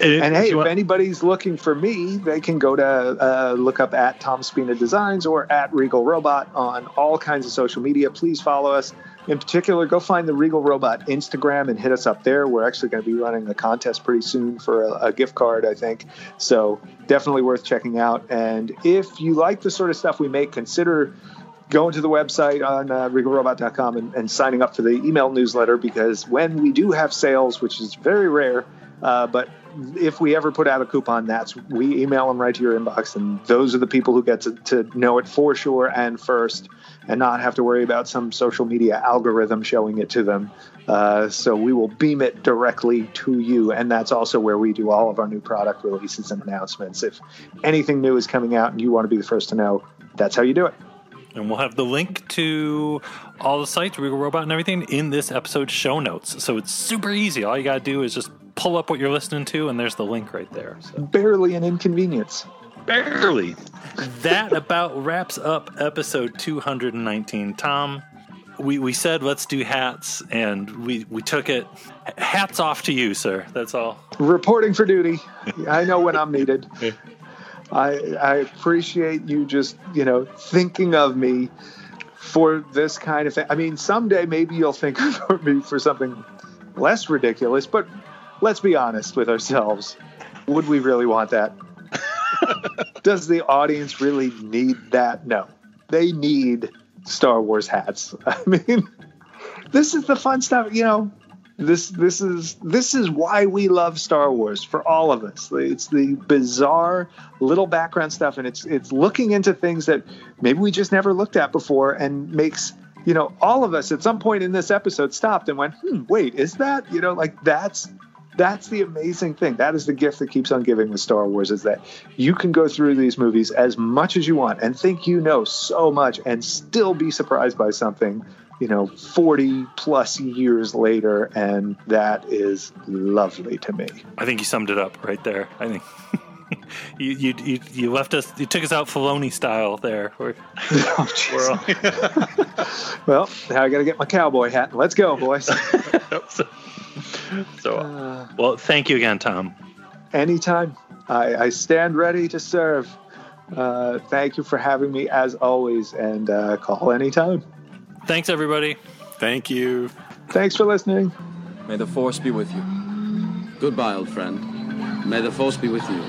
[SPEAKER 5] And hey, if anybody's looking for me, they can go to uh, look up at Tom Spina Designs or at Regal Robot on all kinds of social media. Please follow us. In particular, go find the Regal Robot Instagram and hit us up there. We're actually going to be running a contest pretty soon for a, a gift card, I think. So definitely worth checking out. And if you like the sort of stuff we make, consider going to the website on uh, regalrobot.com and, and signing up for the email newsletter because when we do have sales, which is very rare, uh, but if we ever put out a coupon, that's we email them right to your inbox, and those are the people who get to, to know it for sure and first, and not have to worry about some social media algorithm showing it to them. Uh, so we will beam it directly to you, and that's also where we do all of our new product releases and announcements. If anything new is coming out and you want to be the first to know, that's how you do it.
[SPEAKER 2] And we'll have the link to all the sites, Regal Robot and everything, in this episode's show notes. So it's super easy. All you got to do is just pull up what you're listening to, and there's the link right there. So
[SPEAKER 5] Barely an inconvenience.
[SPEAKER 6] barely.
[SPEAKER 2] that about wraps up episode 219. Tom, we, we said let's do hats, and we, we took it. Hats off to you, sir. That's all.
[SPEAKER 5] reporting for duty. I know when I'm needed. I I appreciate you just you know thinking of me for this kind of thing. I mean, someday maybe you'll think of me for something less ridiculous, but let's be honest with ourselves. Would we really want that? Does the audience really need that? No. They need Star Wars hats. I mean, this is the fun stuff, you know. This this is this is why we love Star Wars for all of us. It's the bizarre little background stuff and it's it's looking into things that maybe we just never looked at before and makes you know all of us at some point in this episode stopped and went, "Hmm, wait, is that?" You know, like that's that's the amazing thing. That is the gift that keeps on giving with Star Wars is that you can go through these movies as much as you want and think you know so much and still be surprised by something you know, 40 plus years later, and that is lovely to me.
[SPEAKER 2] I think you summed it up right there. I think you, you you you left us. You took us out Filoni style there. We're,
[SPEAKER 5] Oh,
[SPEAKER 2] we're all,
[SPEAKER 5] Well, now I got to get my cowboy hat. Let's go, boys.
[SPEAKER 2] so, so, well, thank you again, Tom.
[SPEAKER 5] Anytime. I, I stand ready to serve. Uh, thank you for having me as always, and uh, call anytime.
[SPEAKER 2] Thanks, everybody.
[SPEAKER 4] Thank you.
[SPEAKER 5] Thanks for listening.
[SPEAKER 9] May the Force be with you. Goodbye, old friend. May the Force be with you.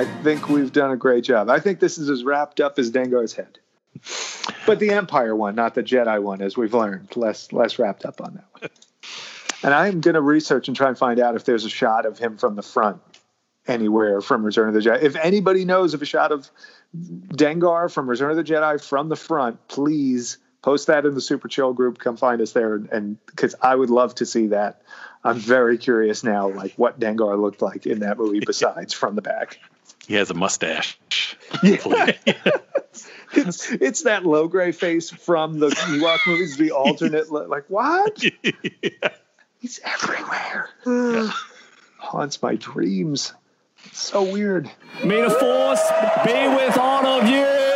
[SPEAKER 5] I, think we've done a great job. I think this is as wrapped up as Dengar's head. But the Empire one, not the Jedi one, as we've learned, less less wrapped up on that one. And I'm going to research and try and find out if there's a shot of him from the front anywhere from Return of the Jedi. If anybody knows of a shot of Dengar from Return of the Jedi from the front, please post that in the Super Chill group. Come find us there, and because I would love to see that. I'm very curious now, like what Dengar looked like in that movie besides from the back.
[SPEAKER 6] He has a mustache.
[SPEAKER 5] Yeah. it's it's that Logray face from the Ewok movies, the alternate. li- Like what? He's everywhere. Haunts my dreams. So weird.
[SPEAKER 10] May the force be with all of you.